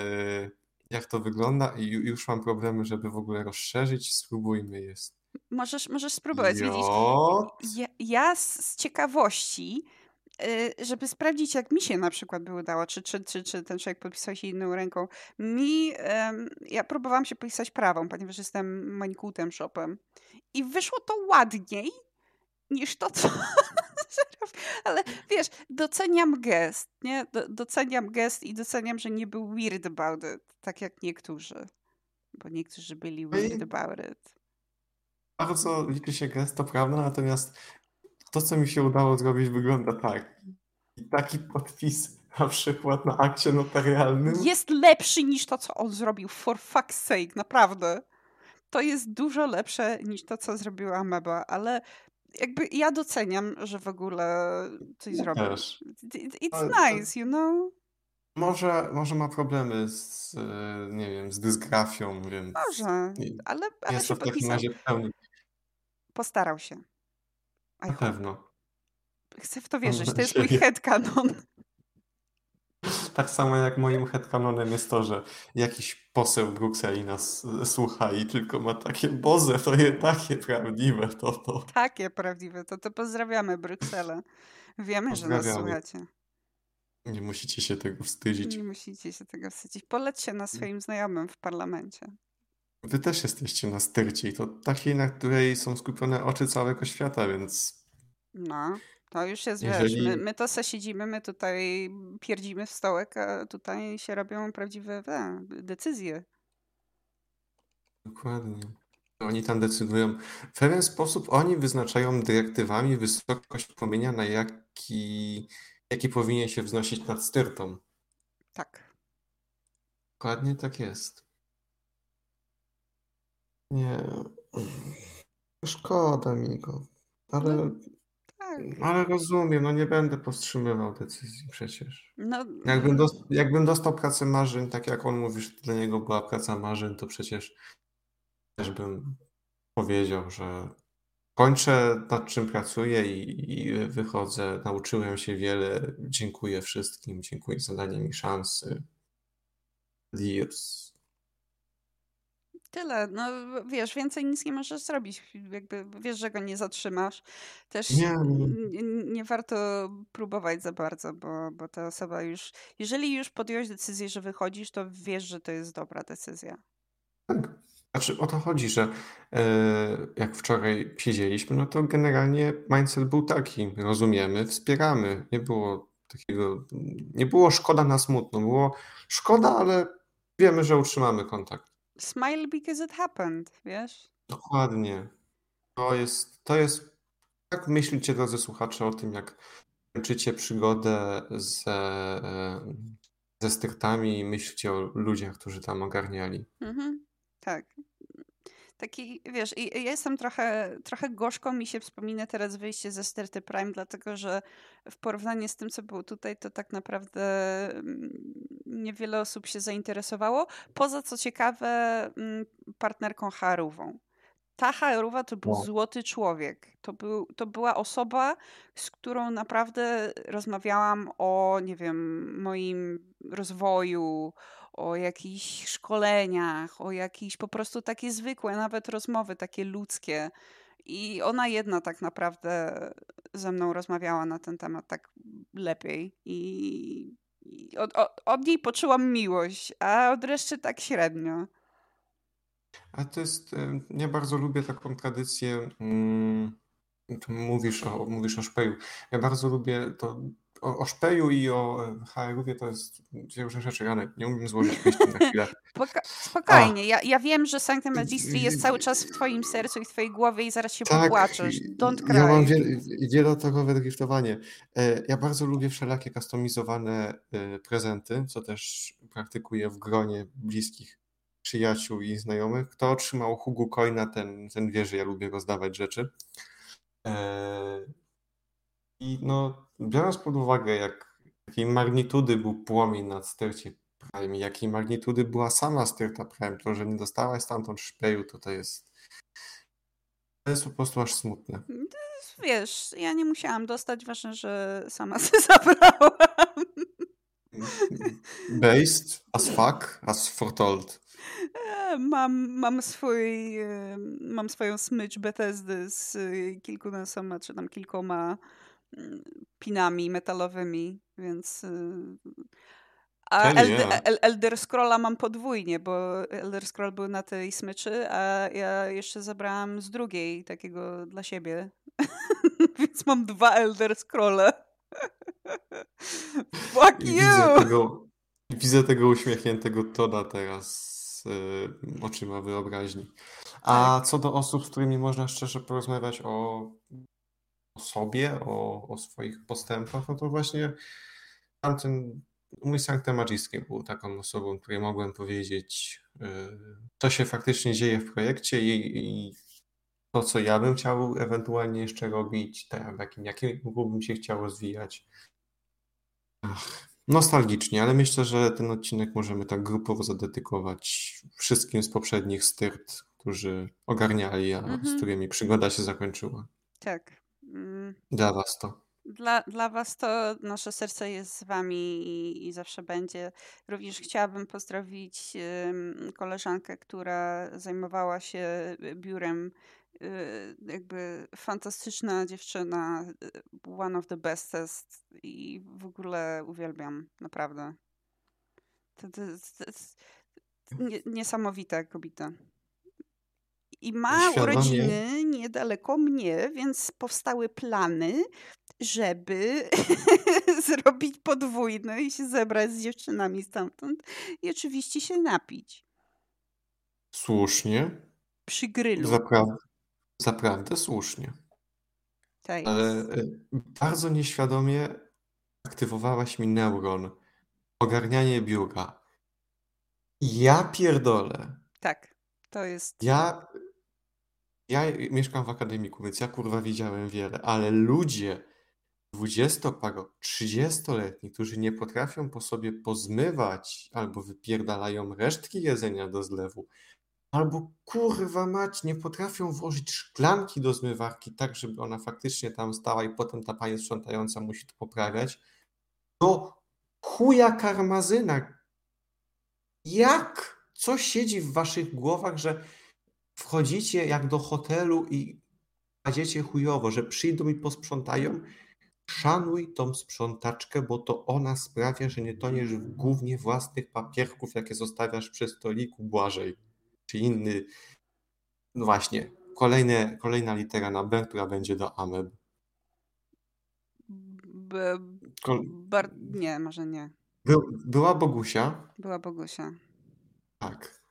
jak to wygląda i już mam problemy, żeby w ogóle rozszerzyć. Spróbujmy jest. Możesz, możesz spróbować, widzisz. Ja, ja z ciekawości Y, żeby sprawdzić, jak mi się na przykład by udało, czy, czy, czy, czy ten człowiek podpisał się inną ręką. Mi, um, ja próbowałam się pisać prawą, ponieważ jestem mańkutem shopem. I wyszło to ładniej niż to, co ale wiesz, doceniam gest, nie? doceniam gest i doceniam, że nie był weird about it, tak jak niektórzy. Bo niektórzy byli weird about it. Bardzo liczy się gest, to prawda, natomiast to, co mi się udało zrobić, wygląda tak. I taki podpis na przykład na akcie notarialnym. Jest lepszy niż to, co on zrobił. For fuck's sake, naprawdę. To jest dużo lepsze niż to, co zrobiła Meba, ale jakby ja doceniam, że w ogóle coś ja zrobił. Też. It's ale nice, you know? Może, może ma problemy z, nie wiem, z dysgrafią, więc... Może, ale, ale się w takim razie pełni. Postarał się. Na pewno. Chcę w to wierzyć. To jest mój headcanon. Tak samo jak moim headcanonem jest to, że jakiś poseł Brukseli nas słucha i tylko ma takie Boże, to jest takie prawdziwe to to. Takie prawdziwe to to pozdrawiamy Brukselę. Wiemy, że nas słuchacie. Nie musicie się tego wstydzić. Nie musicie się tego wstydzić. Polećcie na swoim znajomym w parlamencie. Wy też jesteście na styrcie i to takiej, na której są skupione oczy całego świata, więc No, to już jest, wiesz, my, my to se siedzimy, my tutaj pierdzimy w stołek, a tutaj się robią prawdziwe e, decyzje. Dokładnie. Oni tam decydują. W pewien sposób oni wyznaczają dyrektywami wysokość płomienia, na jaki, jaki powinien się wznosić nad styrtą. Tak. Dokładnie tak jest. Nie. Szkoda mi go. Ale, no, tak. ale rozumiem, no nie będę powstrzymywał decyzji przecież. No, jakbym, dos jakbym dostał pracę marzeń, tak jak on mówi, że dla niego była praca marzeń, to przecież też bym powiedział, że kończę nad czym pracuję i, i wychodzę. Nauczyłem się wiele. Dziękuję wszystkim. Dziękuję za danie mi szansy. Adios. Tyle. No wiesz, więcej nic nie możesz zrobić. Jakby wiesz, że go nie zatrzymasz. Też nie, nie, nie warto próbować za bardzo, bo, bo ta osoba już. Jeżeli już podjąłeś decyzję, że wychodzisz, to wiesz, że to jest dobra decyzja. Tak. Znaczy o to chodzi, że e, jak wczoraj siedzieliśmy, no to generalnie mindset był taki, rozumiemy, wspieramy. Nie było takiego, nie było szkoda na smutno, było szkoda, ale wiemy, że utrzymamy kontakt. Smile because it happened, wiesz? Dokładnie. To jest, to jest, jak myślicie, drodzy słuchacze, o tym, jak kończycie przygodę ze, ze styrtami i myślicie o ludziach, którzy tam ogarniali. Mhm, tak. Taki, wiesz, i ja jestem trochę, trochę gorzko mi się wspomina teraz wyjście ze Sterty Prime, dlatego że w porównaniu z tym, co było tutaj, to tak naprawdę mm, niewiele osób się zainteresowało. Poza co ciekawe, mm, partnerką Harową. Ta Haruwa to był no. złoty człowiek. To, był, to była osoba, z którą naprawdę rozmawiałam o, nie wiem, moim rozwoju, o jakichś szkoleniach, o jakieś po prostu takie zwykłe, nawet rozmowy takie ludzkie. I ona jedna tak naprawdę ze mną rozmawiała na ten temat tak lepiej. I, od, od, od, niej poczułam miłość, a od reszty tak średnio. A to jest, ja bardzo lubię taką tradycję. Mm, mówisz o, mówisz o szpeju. Ja bardzo lubię to o, o szpeju i o HR-owie to jest różne rzeczy. Janek, nie umiem złożyć myśli na chwilę. spokojnie, ja, ja wiem, że Sanctum Magistri jest cały czas w twoim sercu i w twojej głowie i zaraz się tak, popłaczesz. Don't cry. Ja mam wiel, wielotokowe driftowanie. E, ja bardzo lubię wszelakie kustomizowane e, prezenty, co też praktykuję w gronie bliskich przyjaciół i znajomych. Kto otrzymał Hugu Coina, ten, ten wie, że ja lubię rozdawać rzeczy. E, I no, biorąc pod uwagę, jak, jakiej magnitudy był płomień na stercie Prime, jakiej magnitudy była sama sterta Prime, to, że nie dostałaś stamtąd szpeju, to to jest To jest po prostu aż smutne. Wiesz, ja nie musiałam dostać, ważne, że sama się zabrałam. Based as fuck, as foretold. E, mam, mam, swój, mam swoją smycz Bethesdy z kilkunastoma, czy tam kilkoma pinami metalowymi, więc... Y, a Elder, Elder Scrolla mam podwójnie, bo Elder Scroll był na tej smyczy, a ja jeszcze zabrałam z drugiej, takiego dla siebie. Więc mam dwa Elder Scrolle. Fuck you! Widzę tego, widzę tego uśmiechniętego Toda teraz y, oczyma wyobraźni. A tak. co do osób, z którymi można szczerze porozmawiać o sobie, o, o swoich postępach, no to właśnie tamten mój Sancta Magisty był taką osobą, której mogłem powiedzieć, y, co się faktycznie dzieje w projekcie i, i to, co ja bym chciał ewentualnie jeszcze robić, tak, jakim, jakim bym się chciał rozwijać. Ach, nostalgicznie, ale myślę, że ten odcinek możemy tak grupowo zadedykować wszystkim z poprzednich styrt, którzy ogarniali, a mhm. z którymi przygoda się zakończyła. Tak. Mm. Dla was to. Dla, dla Was to nasze serce jest z Wami i, i zawsze będzie. Również chciałabym pozdrowić koleżankę, która zajmowała się biurem. Y, jakby fantastyczna dziewczyna, y, one of the bestest i w ogóle uwielbiam, naprawdę. To, to, to, to nie, niesamowita kobieta. I ma Świadomie. urodziny niedaleko mnie, więc powstały plany, żeby zrobić podwójne i się zebrać z dziewczynami stamtąd i oczywiście się napić. Słusznie. Przy grylu. Zaprawdę, zaprawdę słusznie. Tak Ale e, bardzo nieświadomie aktywowałaś mi neuron. Ogarnianie biura. Ja pierdolę. Tak, to jest. Ja ja mieszkam w akademiku, więc ja kurwa widziałem wiele, ale ludzie 20 paro, 30-letni, którzy nie potrafią po sobie pozmywać albo wypierdalają resztki jedzenia do zlewu, albo kurwa mać, nie potrafią włożyć szklanki do zmywarki tak, żeby ona faktycznie tam stała i potem ta pani sprzątająca musi to poprawiać, to chuja karmazyna. Jak? Co siedzi w waszych głowach, że wchodzicie jak do hotelu i kładziecie chujowo, że przyjdą i posprzątają, szanuj tą sprzątaczkę, bo to ona sprawia, że nie toniesz w głównie własnych papierków, jakie zostawiasz przy stoliku Błażej. Czy inny, no właśnie, kolejne, kolejna litera na B, która będzie do ameb. B, bar, nie, może nie. By, była Bogusia. Była Bogusia. Tak.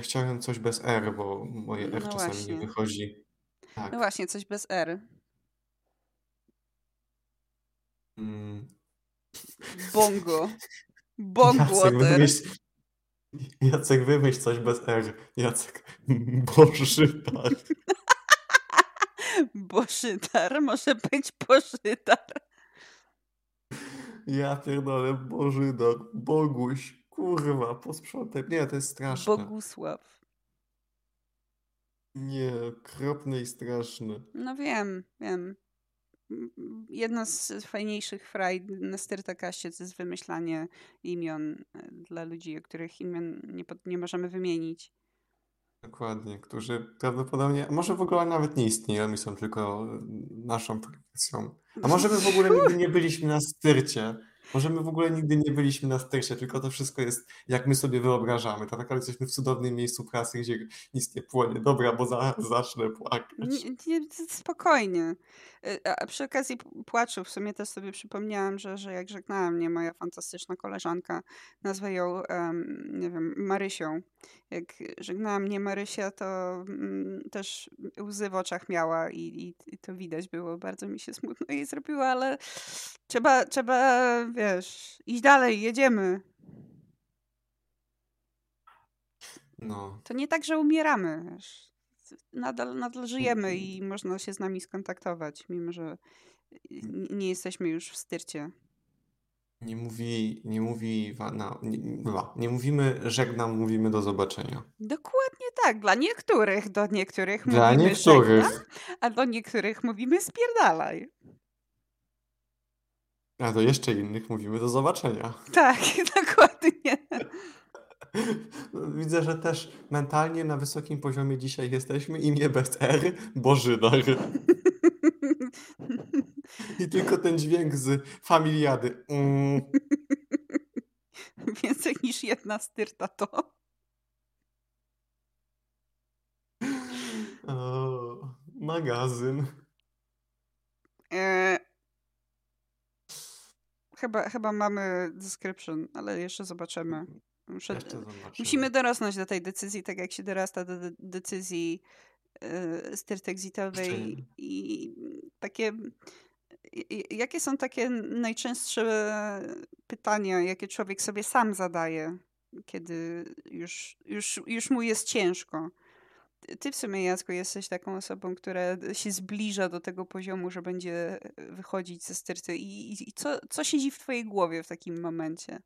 Chciałem coś bez R, bo moje R no czasami właśnie. nie wychodzi. Tak. No właśnie, coś bez R. Mm. Bongo. Jacek, wymyśl, Jacek, wymyśl coś bez R. Jacek, Bożytar. Bożytar? Może być Bożytar. Ja pierdolę, Bożydar, Boguś. Kurwa, posprzątaj. Nie, to jest straszne. Bogusław. Nie, okropne i straszne. No wiem, wiem. Jedna z fajniejszych fraj na Styrtakaście to jest wymyślanie imion e, dla ludzi, o których imion nie, nie możemy wymienić. Dokładnie, którzy prawdopodobnie, może w ogóle nawet nie istnieją i są tylko naszą projekcją. A może my w ogóle nigdy nie byliśmy na styrcie może my w ogóle nigdy nie byliśmy na styrcie, tylko to wszystko jest jak my sobie wyobrażamy. Tak naprawdę jesteśmy w cudownym miejscu pracy, gdzie nic nie płonie. Dobra, bo za, zacznę płakać. Nie, nie, spokojnie. E, a przy okazji płaczu w sumie też sobie przypomniałam, że, że jak żegnała mnie moja fantastyczna koleżanka, nazwę ją, um, nie wiem, Marysią. Jak żegnała mnie Marysia, to um, też łzy w oczach miała i, i, i, to widać było. Bardzo mi się smutno jej zrobiło, ale trzeba, trzeba, wiesz, iść dalej, jedziemy. No. To nie tak, że umieramy, wiesz nadal, nadal żyjemy i można się z nami skontaktować, mimo że nie jesteśmy już w styrcie. Nie mówi, nie mówi, nie, nie mówimy żegnam, mówimy do zobaczenia. Dokładnie tak. Dla niektórych, do niektórych Dla mówimy niektórych. żegnam, a do niektórych mówimy spierdalaj. A do jeszcze innych mówimy do zobaczenia. Tak, dokładnie. Widzę, że też mentalnie na wysokim poziomie dzisiaj jesteśmy. Imię bez R, Bożydar. I tylko ten dźwięk z familiady. Mm. Więcej niż jedna styrta to. O, magazyn. E, chyba, chyba mamy description, ale jeszcze zobaczymy. Muszę, Jeszcze zobaczymy. musimy dorosnąć do tej decyzji, tak jak się dorasta do de- decyzji yy, styrty exitowej Jeszcze- i takie i- jakie są takie najczęstsze pytania, jakie człowiek sobie sam zadaje, kiedy już, już, już mu jest ciężko. Ty- w sumie, Jacku, jesteś taką osobą, która się zbliża do tego poziomu, że będzie wychodzić ze styrty. I, i, i co, co siedzi w twojej głowie w takim momencie?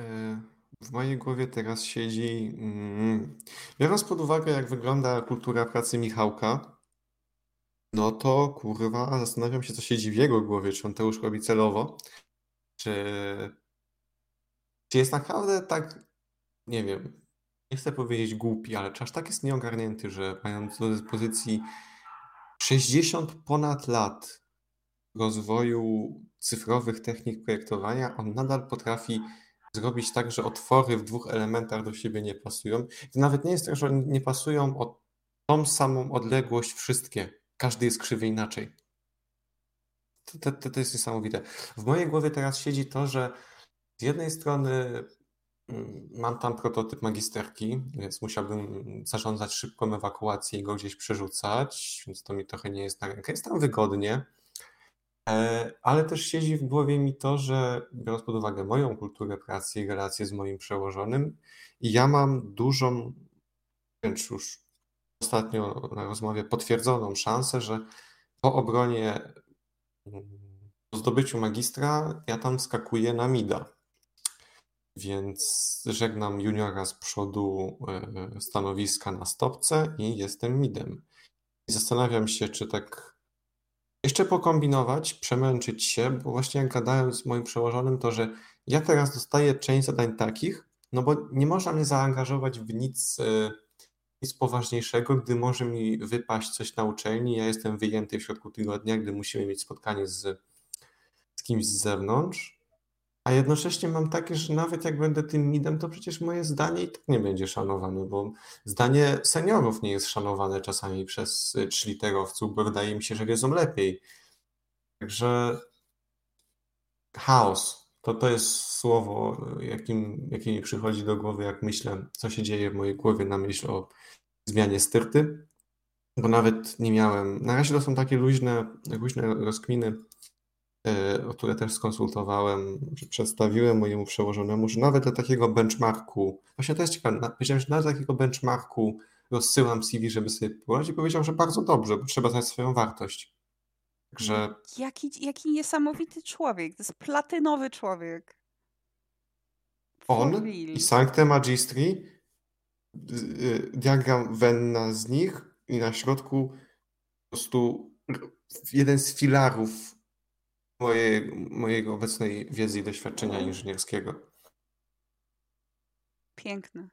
E, W mojej głowie teraz siedzi, mm, biorąc pod uwagę, jak wygląda kultura pracy Michałka, no to kurwa, zastanawiam się, co siedzi w jego głowie, czy on to już robi celowo, czy, czy jest naprawdę tak, nie wiem, nie chcę powiedzieć głupi, ale czy aż tak jest nieogarnięty, że mając do dyspozycji 60 ponad lat rozwoju cyfrowych technik projektowania, on nadal potrafi zrobić tak, że otwory w dwóch elementach do siebie nie pasują. To nawet nie jest tak, że nie pasują o tą samą odległość wszystkie. Każdy jest krzywy inaczej. To, to, to jest niesamowite. W mojej głowie teraz siedzi to, że z jednej strony mam tam prototyp magisterki, więc musiałbym zarządzać szybką ewakuację i go gdzieś przerzucać, więc to mi trochę nie jest na rękę. Jest tam wygodnie, E, Ale też siedzi w głowie mi to, że biorąc pod uwagę moją kulturę pracy i relacje z moim przełożonym, ja mam dużą, wręcz już ostatnio na rozmowie potwierdzoną szansę, że po obronie, po zdobyciu magistra, ja tam skakuję na mida. Więc żegnam juniora z przodu e, stanowiska na stopce i jestem midem. I zastanawiam się, czy tak jeszcze pokombinować, przemęczyć się, bo właśnie jak gadałem z moim przełożonym, to że ja teraz dostaję część zadań takich, no bo nie można mnie zaangażować w nic, e, nic poważniejszego, gdy może mi wypaść coś na uczelni, ja jestem wyjęty w środku tygodnia, gdy musimy mieć spotkanie z, z kimś z zewnątrz, a jednocześnie mam takie, że nawet jak będę tym midem, to przecież moje zdanie i tak nie będzie szanowane, bo zdanie seniorów nie jest szanowane czasami przez y, trzliterowców, bo wydaje mi się, że wiedzą lepiej. Także chaos. To, to jest słowo, jakim, jakie mi przychodzi do głowy, jak myślę, co się dzieje w mojej głowie na myśl o zmianie styrty, bo nawet nie miałem. Na razie to są takie luźne, luźne rozkminy, które też skonsultowałem, że przedstawiłem mojemu przełożonemu, że nawet do takiego benchmarku, właśnie to jest ciekawe, powiedziałem, że nawet do takiego benchmarku rozsyłam CV, żeby sobie poradzić i powiedział, że bardzo dobrze, bo trzeba znać swoją wartość. Także Jaki, jaki niesamowity człowiek. To jest platynowy człowiek. On i Sancte Magistri, y, y, diagram Venna z nich i na środku po prostu jeden z filarów mojej, mojej obecnej wiedzy i doświadczenia inżynierskiego. Piękne.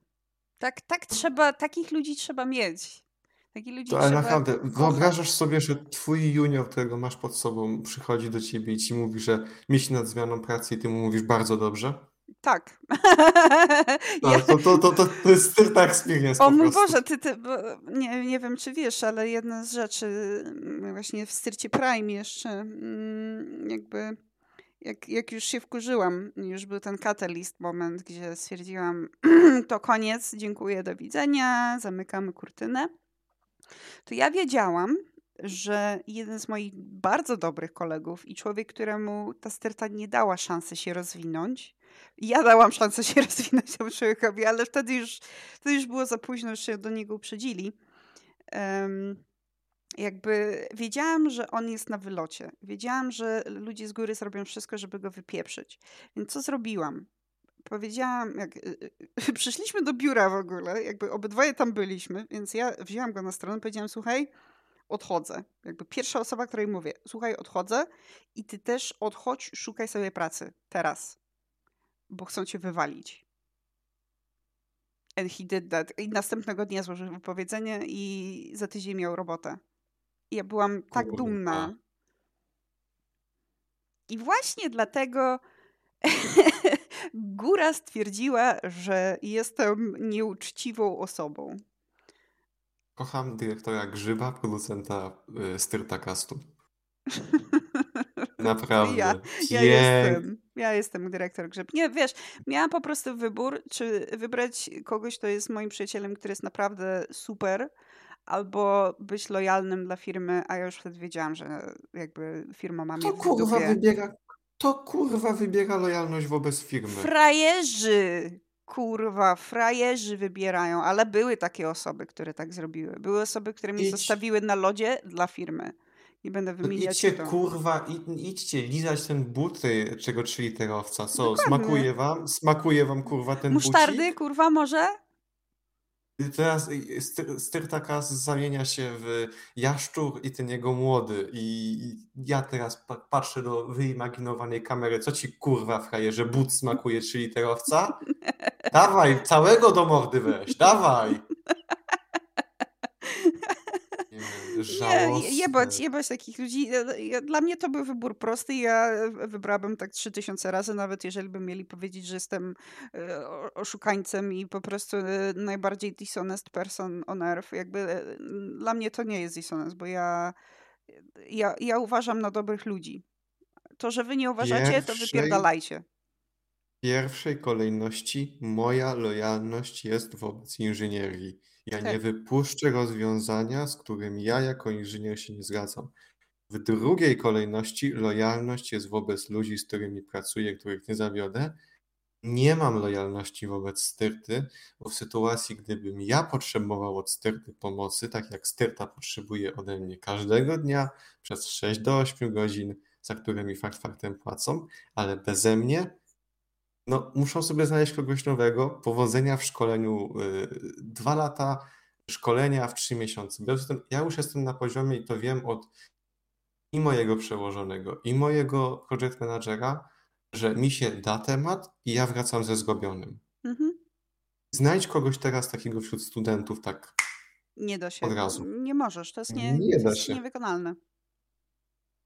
Tak, tak trzeba, takich ludzi trzeba mieć. Takich ludzi To, ale trzeba naprawdę, wyobrażasz sobie, że twój junior, którego masz pod sobą, przychodzi do ciebie i ci mówi, że myśli nad zmianą pracy i ty mu mówisz bardzo dobrze? Tak. To, to, to, to, jest ta experience o po mój. Boże, ty, ty, nie, nie wiem, czy wiesz, ale jedna z rzeczy mm, właśnie w Styrcie Prime jeszcze mm, jakby jak, jak już się wkurzyłam, już był ten catalyst moment, gdzie stwierdziłam to koniec, dziękuję, do widzenia, zamykamy kurtynę, to ja wiedziałam, że jeden z moich bardzo dobrych kolegów i człowiek, któremu ta sterta nie dała szansy się rozwinąć, ja dałam szansę się rozwinąć temu człowiekowi, ale wtedy już, wtedy już było za późno, już się do niego uprzedzili. Em, jakby wiedziałam, że on jest na wylocie. Wiedziałam, że ludzie z góry zrobią wszystko, żeby go wypieprzyć. Więc co zrobiłam? Powiedziałam, jak y, y, przyszliśmy do biura w ogóle, jakby obydwoje tam byliśmy, więc ja wzięłam go na stronę, powiedziałam, słuchaj, odchodzę. Jakby pierwsza osoba, której mówię, słuchaj, odchodzę i ty też odchodź, szukaj sobie pracy. Teraz. Bo chcą cię wywalić. And he did that. I następnego dnia złożył wypowiedzenie i za tydzień miał robotę. I ja byłam tak Kurwa. dumna. I właśnie dlatego góra stwierdziła, że jestem nieuczciwą osobą. Kocham dyrektora Grzyba, producenta y, Styrtakastu. Naprawdę. Ja, ja jestem. Ja jestem dyrektor Grzyb. Nie, wiesz, miałam po prostu wybór, czy wybrać kogoś, kto jest moim przyjacielem, który jest naprawdę super, albo być lojalnym dla firmy, a ja już wtedy wiedziałam, że jakby firma ma mnie To kurwa wybiera, to kurwa wybiera lojalność wobec firmy. Frajerzy! Kurwa, frajerzy wybierają, ale były takie osoby, które tak zrobiły. Były osoby, które mnie Idź. zostawiły na lodzie dla firmy. Nie będę To wymieniać idźcie kto. kurwa, id, idźcie lizać ten buty, czego czyli terowca. Co, Dokładnie. smakuje wam? Smakuje wam kurwa ten Musztardy, bucik? kurwa, może? Teraz Styr- Styrtakas zamienia się w jaszczur i ten jego młody. I ja teraz pa- patrzę do wyimaginowanej kamery. Co ci kurwa frajerze but smakuje, czyli terowca? Dawaj, całego do mordy weź, dawaj! Nie, Nie, żałosne. jebać, jebać takich ludzi. Ja- Dla mnie to był wybór prosty. Ja wybrałabym tak 3000 razy, nawet jeżeli by mieli powiedzieć, że jestem e, oszukańcem i po prostu e, najbardziej dishonest person on earth. Jakby e, dla mnie to nie jest dishonest, bo ja, ja, ja uważam na dobrych ludzi. To, że wy nie uważacie, to Pierwszej- wypierdalajcie. W pierwszej kolejności moja lojalność jest wobec inżynierii. Ja nie Tak. wypuszczę rozwiązania, z którym ja jako inżynier się nie zgadzam. W drugiej kolejności lojalność jest wobec ludzi, z którymi pracuję, których nie zawiodę. Nie mam lojalności wobec Styrty, bo w sytuacji, gdybym ja potrzebował od Styrty pomocy, tak jak Styrta potrzebuje ode mnie każdego dnia przez 6 do 8 godzin, za które mi fakt faktem płacą, ale beze mnie no, muszą sobie znaleźć kogoś nowego. Powodzenia w szkoleniu. y, Dwa lata szkolenia w trzy miesiące. Ja już jestem na poziomie i to wiem od i mojego przełożonego, i mojego project managera, że mi się da temat i ja wracam ze zgubionym. Mhm. Znajdź kogoś teraz takiego wśród studentów, tak. Nie da się. Od razu. Nie możesz. To jest, nie, Nie to jest niewykonalne.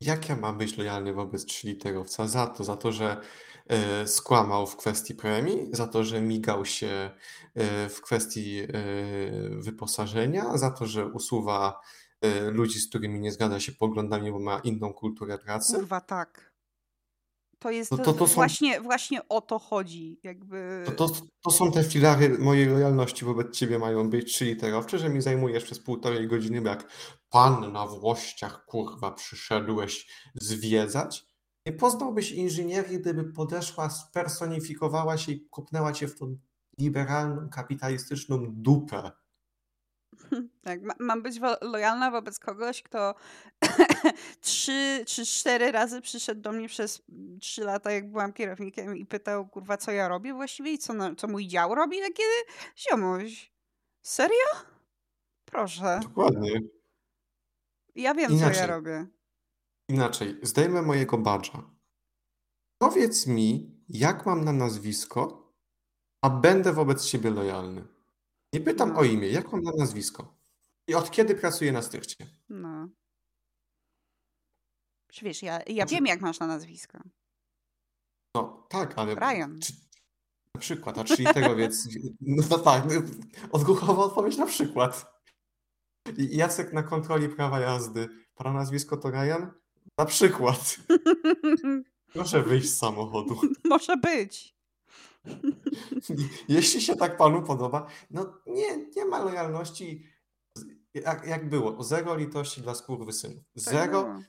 Jak ja mam być lojalny wobec trzyliterowca? Za to, za to, że e, skłamał w kwestii premii, za to, że migał się e, w kwestii e, wyposażenia, za to, że usuwa ludzi, z którymi nie zgadza się poglądami, bo ma inną kulturę pracy. Kurwa, tak. To jest to, to- to są- właśnie, właśnie o to chodzi. Jakby... To, to, są te filary mojej lojalności wobec ciebie mają być trzyliterowcze, że mi zajmujesz przez półtorej godziny, bo jak pan na włościach, kurwa, przyszedłeś zwiedzać. Nie poznałbyś inżynierii, gdyby podeszła, spersonifikowała się i kopnęła cię w tą liberalną, kapitalistyczną dupę. Tak, ma, mam być lojalna wobec kogoś, kto trzy czy cztery razy przyszedł do mnie przez trzy lata, jak byłam kierownikiem i pytał, kurwa, co ja robię właściwie i co, co mój dział robi? Takie, ziomuś, serio? Proszę, Dokładnie. ja wiem, co ja Inaczej. robię. Inaczej, zdejmę mojego badża. Powiedz mi, jak mam na nazwisko, a będę wobec ciebie lojalny. Nie pytam No. o imię, jak mam na nazwisko. I od kiedy pracuję na styrcie? No. Czy Wiesz, ja, ja Znaczy- wiem, jak masz na nazwisko. No tak, ale. Ryan. Czy, na przykład, a czyli tego więc. No to tak, no, odruchowa odpowiedź na przykład. I Jacek na kontroli prawa jazdy. Pana nazwisko to Ryan? Na przykład. Proszę wyjść z samochodu. Może być. Jeśli się tak panu podoba, no nie, nie ma lojalności. Jak, jak było? Zero litości dla skurwysynów. Tak Zero,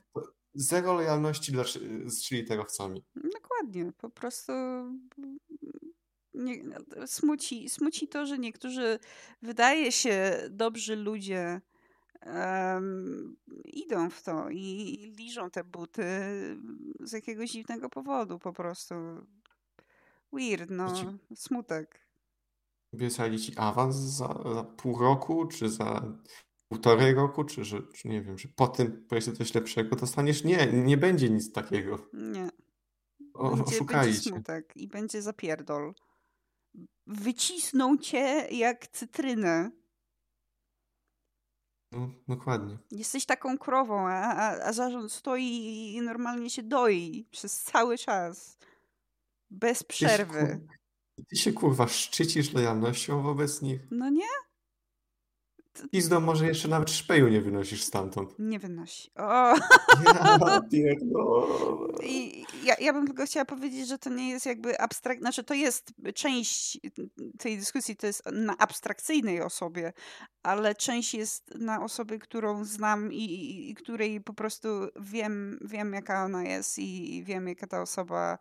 zero lojalności dla, z trzyliterowcami. Dokładnie, po prostu nie, smuci, smuci to, że niektórzy wydaje się dobrzy ludzie em, idą w to i liżą te buty z jakiegoś dziwnego powodu po prostu. Weird, no, ci smutek. obiecali ci awans za, za pół roku, czy za półtorej roku, czy że, czy nie wiem, że po tym projekcie coś lepszego dostaniesz? Nie, nie będzie nic takiego. Nie. O, Będzie, oszukali będzie cię. smutek i będzie zapierdol. Wycisną cię jak cytrynę. No, dokładnie. Jesteś taką krową, a, a, a zarząd stoi i normalnie się doi przez cały czas. Bez Ty się, przerwy. Ty się kurwa szczycisz lojalnością wobec nich? No nie? Pizdo, może jeszcze nawet szpeju nie wynosisz stamtąd. Nie wynosi. O! Ja. I ja, ja bym tylko chciała powiedzieć, że to nie jest jakby abstrakt, znaczy to jest część tej dyskusji, to jest na abstrakcyjnej osobie, ale część jest na osobie, którą znam i, i, i której po prostu wiem, wiem, jaka ona jest i wiem, jaka ta osoba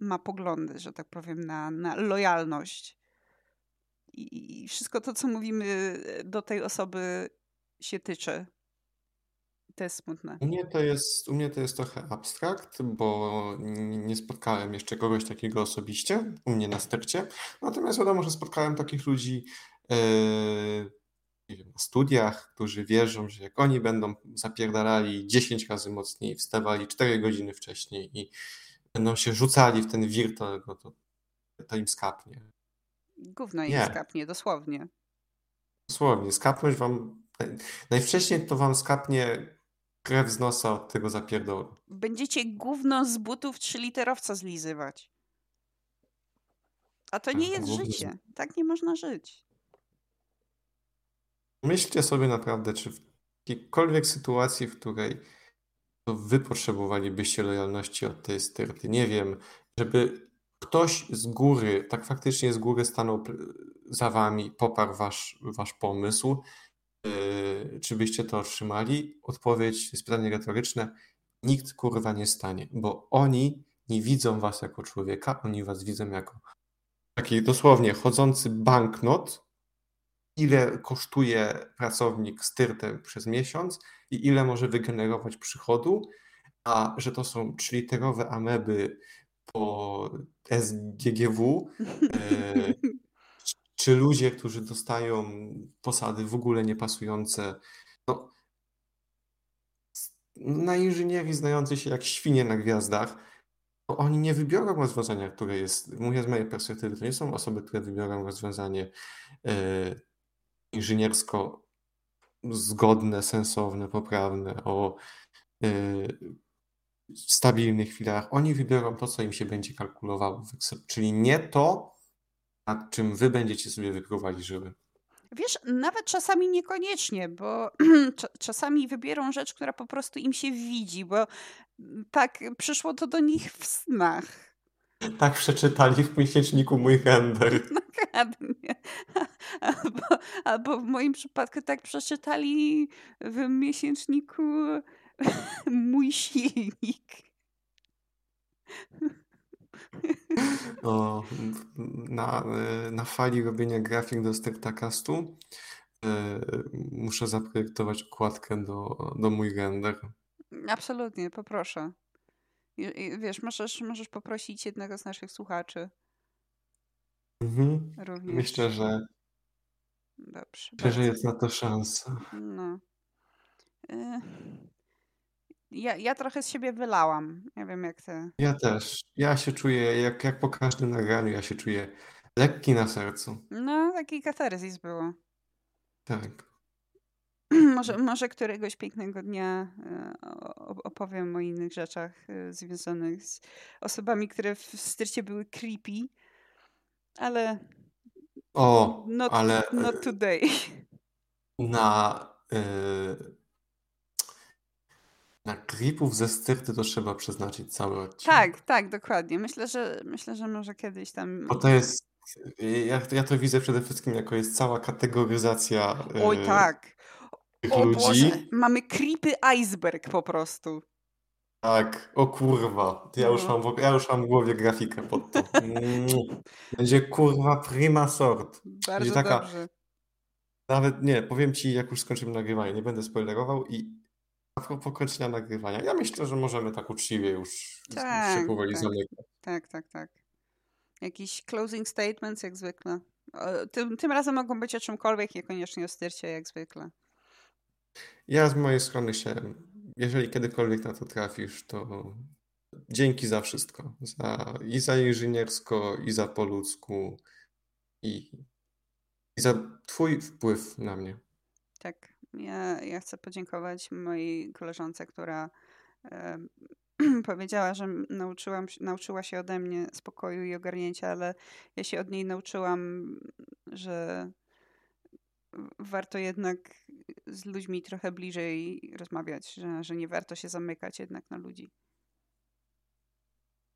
ma poglądy, że tak powiem, na, na lojalność. I, I wszystko to, co mówimy do tej osoby się tyczy. To jest smutne. U mnie to jest, u mnie to jest trochę abstrakt, bo nie spotkałem jeszcze kogoś takiego osobiście, u mnie na stercie. Natomiast wiadomo, że spotkałem takich ludzi e, nie wiem, na studiach, którzy wierzą, że jak oni będą zapierdalali 10 razy mocniej, wstawali 4 godziny wcześniej i będą się rzucali w ten wir, to, to, to im skapnie. Gówno im Nie. skapnie, dosłownie. Dosłownie, skapnąć wam, naj- najwcześniej to wam skapnie krew z nosa od tego zapierdolu. Będziecie gówno z butów trzyliterowca zlizywać. A to nie Tak, jest gówno życie. Tak nie można żyć. Myślcie sobie naprawdę, czy w jakiejkolwiek sytuacji, w której to wy potrzebowalibyście lojalności od tej styrty, nie wiem, żeby ktoś z góry, tak faktycznie z góry stanął za wami, poparł wasz, wasz pomysł, yy, czy byście to otrzymali? Odpowiedź jest pytanie retoryczne. Nikt kurwa nie stanie, bo oni nie widzą was jako człowieka, oni was widzą jako taki dosłownie chodzący banknot, ile kosztuje pracownik styrtę przez miesiąc i ile może wygenerować przychodu, a że to są trzyliterowe ameby po SGGW, e, czy ludzie, którzy dostają posady w ogóle niepasujące, no, na inżynierii znający się jak świnie na gwiazdach, to oni nie wybiorą rozwiązania, które jest, mówię z mojej perspektywy, to nie są osoby, które wybiorą rozwiązanie e, inżyniersko zgodne, sensowne, poprawne, o e, stabilnych chwilach. Oni wybiorą to, co im się będzie kalkulowało w czyli nie to, nad czym wy będziecie sobie wypróbowali żyły. Wiesz, nawet czasami niekoniecznie, bo cza- czasami wybiorą rzecz, która po prostu im się widzi, bo tak przyszło to do nich w snach. Tak przeczytali w miesięczniku mój render. Dokładnie. Albo, albo w moim przypadku tak przeczytali w miesięczniku mój silnik. O, na, na fali robienia grafik do Startacastu e, muszę zaprojektować okładkę do, do mój render. Absolutnie, poproszę. Wiesz, możesz, możesz poprosić jednego z naszych słuchaczy Mhm. również. Myślę, że, Dobrze. myślę, że jest na to szansa. No. Y, Ja, ja trochę z siebie wylałam. Nie wiem jak ty. Ja też. Ja się czuję, jak, jak po każdym nagraniu, ja się czuję lekki na sercu. No, taki katarzis było. Tak. Może, może któregoś pięknego dnia o- opowiem o innych rzeczach y, związanych z osobami, które w styrcie były creepy, ale O, not, ale not today. na, na klipów ze styrty to trzeba przeznaczyć cały odcinek. Tak, tak, dokładnie. Myślę, że myślę, że może kiedyś tam. Bo to jest, ja, ja to widzę przede wszystkim jako jest cała kategoryzacja Oj, tak. O ludzi. Boże, mamy creepy iceberg po prostu. Tak, o kurwa, ja już, No. mam, w- ja już mam w głowie grafikę pod to. Będzie kurwa prima sort. Bardzo taka- dobrze. Nawet nie, powiem ci, jak już skończymy nagrywanie, nie będę spoilerował i a propos kończenia nagrywania, ja myślę, że możemy tak uczciwie już Tak, się powoli tak. zamykać. Tak, tak, tak. Jakiś closing statements jak zwykle. Tym, tym razem mogą być o czymkolwiek, niekoniecznie o styrcie jak zwykle. Ja z mojej strony chciałem, jeżeli kiedykolwiek na to trafisz, to dzięki za wszystko. Za, I za inżyniersko, i za po ludzku, i, i za twój wpływ na mnie. Tak. Ja, ja chcę podziękować mojej koleżance, która e, powiedziała, że nauczyłam, się- nauczyła się ode mnie spokoju i ogarnięcia, ale ja się od niej nauczyłam, że warto jednak z ludźmi trochę bliżej rozmawiać, że, że nie warto się zamykać jednak na ludzi.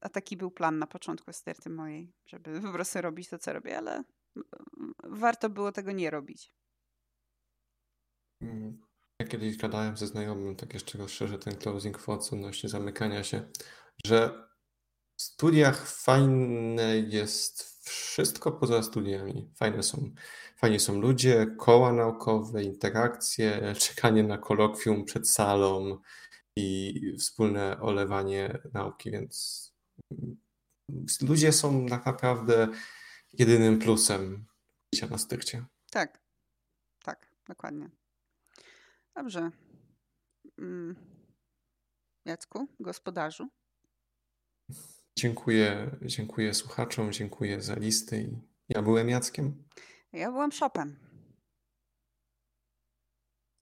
A taki był plan na początku sterty mojej, żeby po prostu robić to, co robię, ale warto było tego nie robić. Mm, Ja kiedyś gadałem ze znajomym, tak jeszcze rozszerzę ten closing thoughts odnośnie zamykania się, że w studiach fajne jest wszystko poza studiami. Fajne są, fajnie są ludzie, koła naukowe, interakcje, czekanie na kolokwium przed salą i wspólne olewanie nauki, więc ludzie są tak naprawdę jedynym plusem bycia na styrcie. Tak, tak, dokładnie. Dobrze. Mm. Jacku, gospodarzu. Dziękuję, dziękuję słuchaczom, dziękuję za listy. Ja byłem Jackiem. Ja byłam shopem.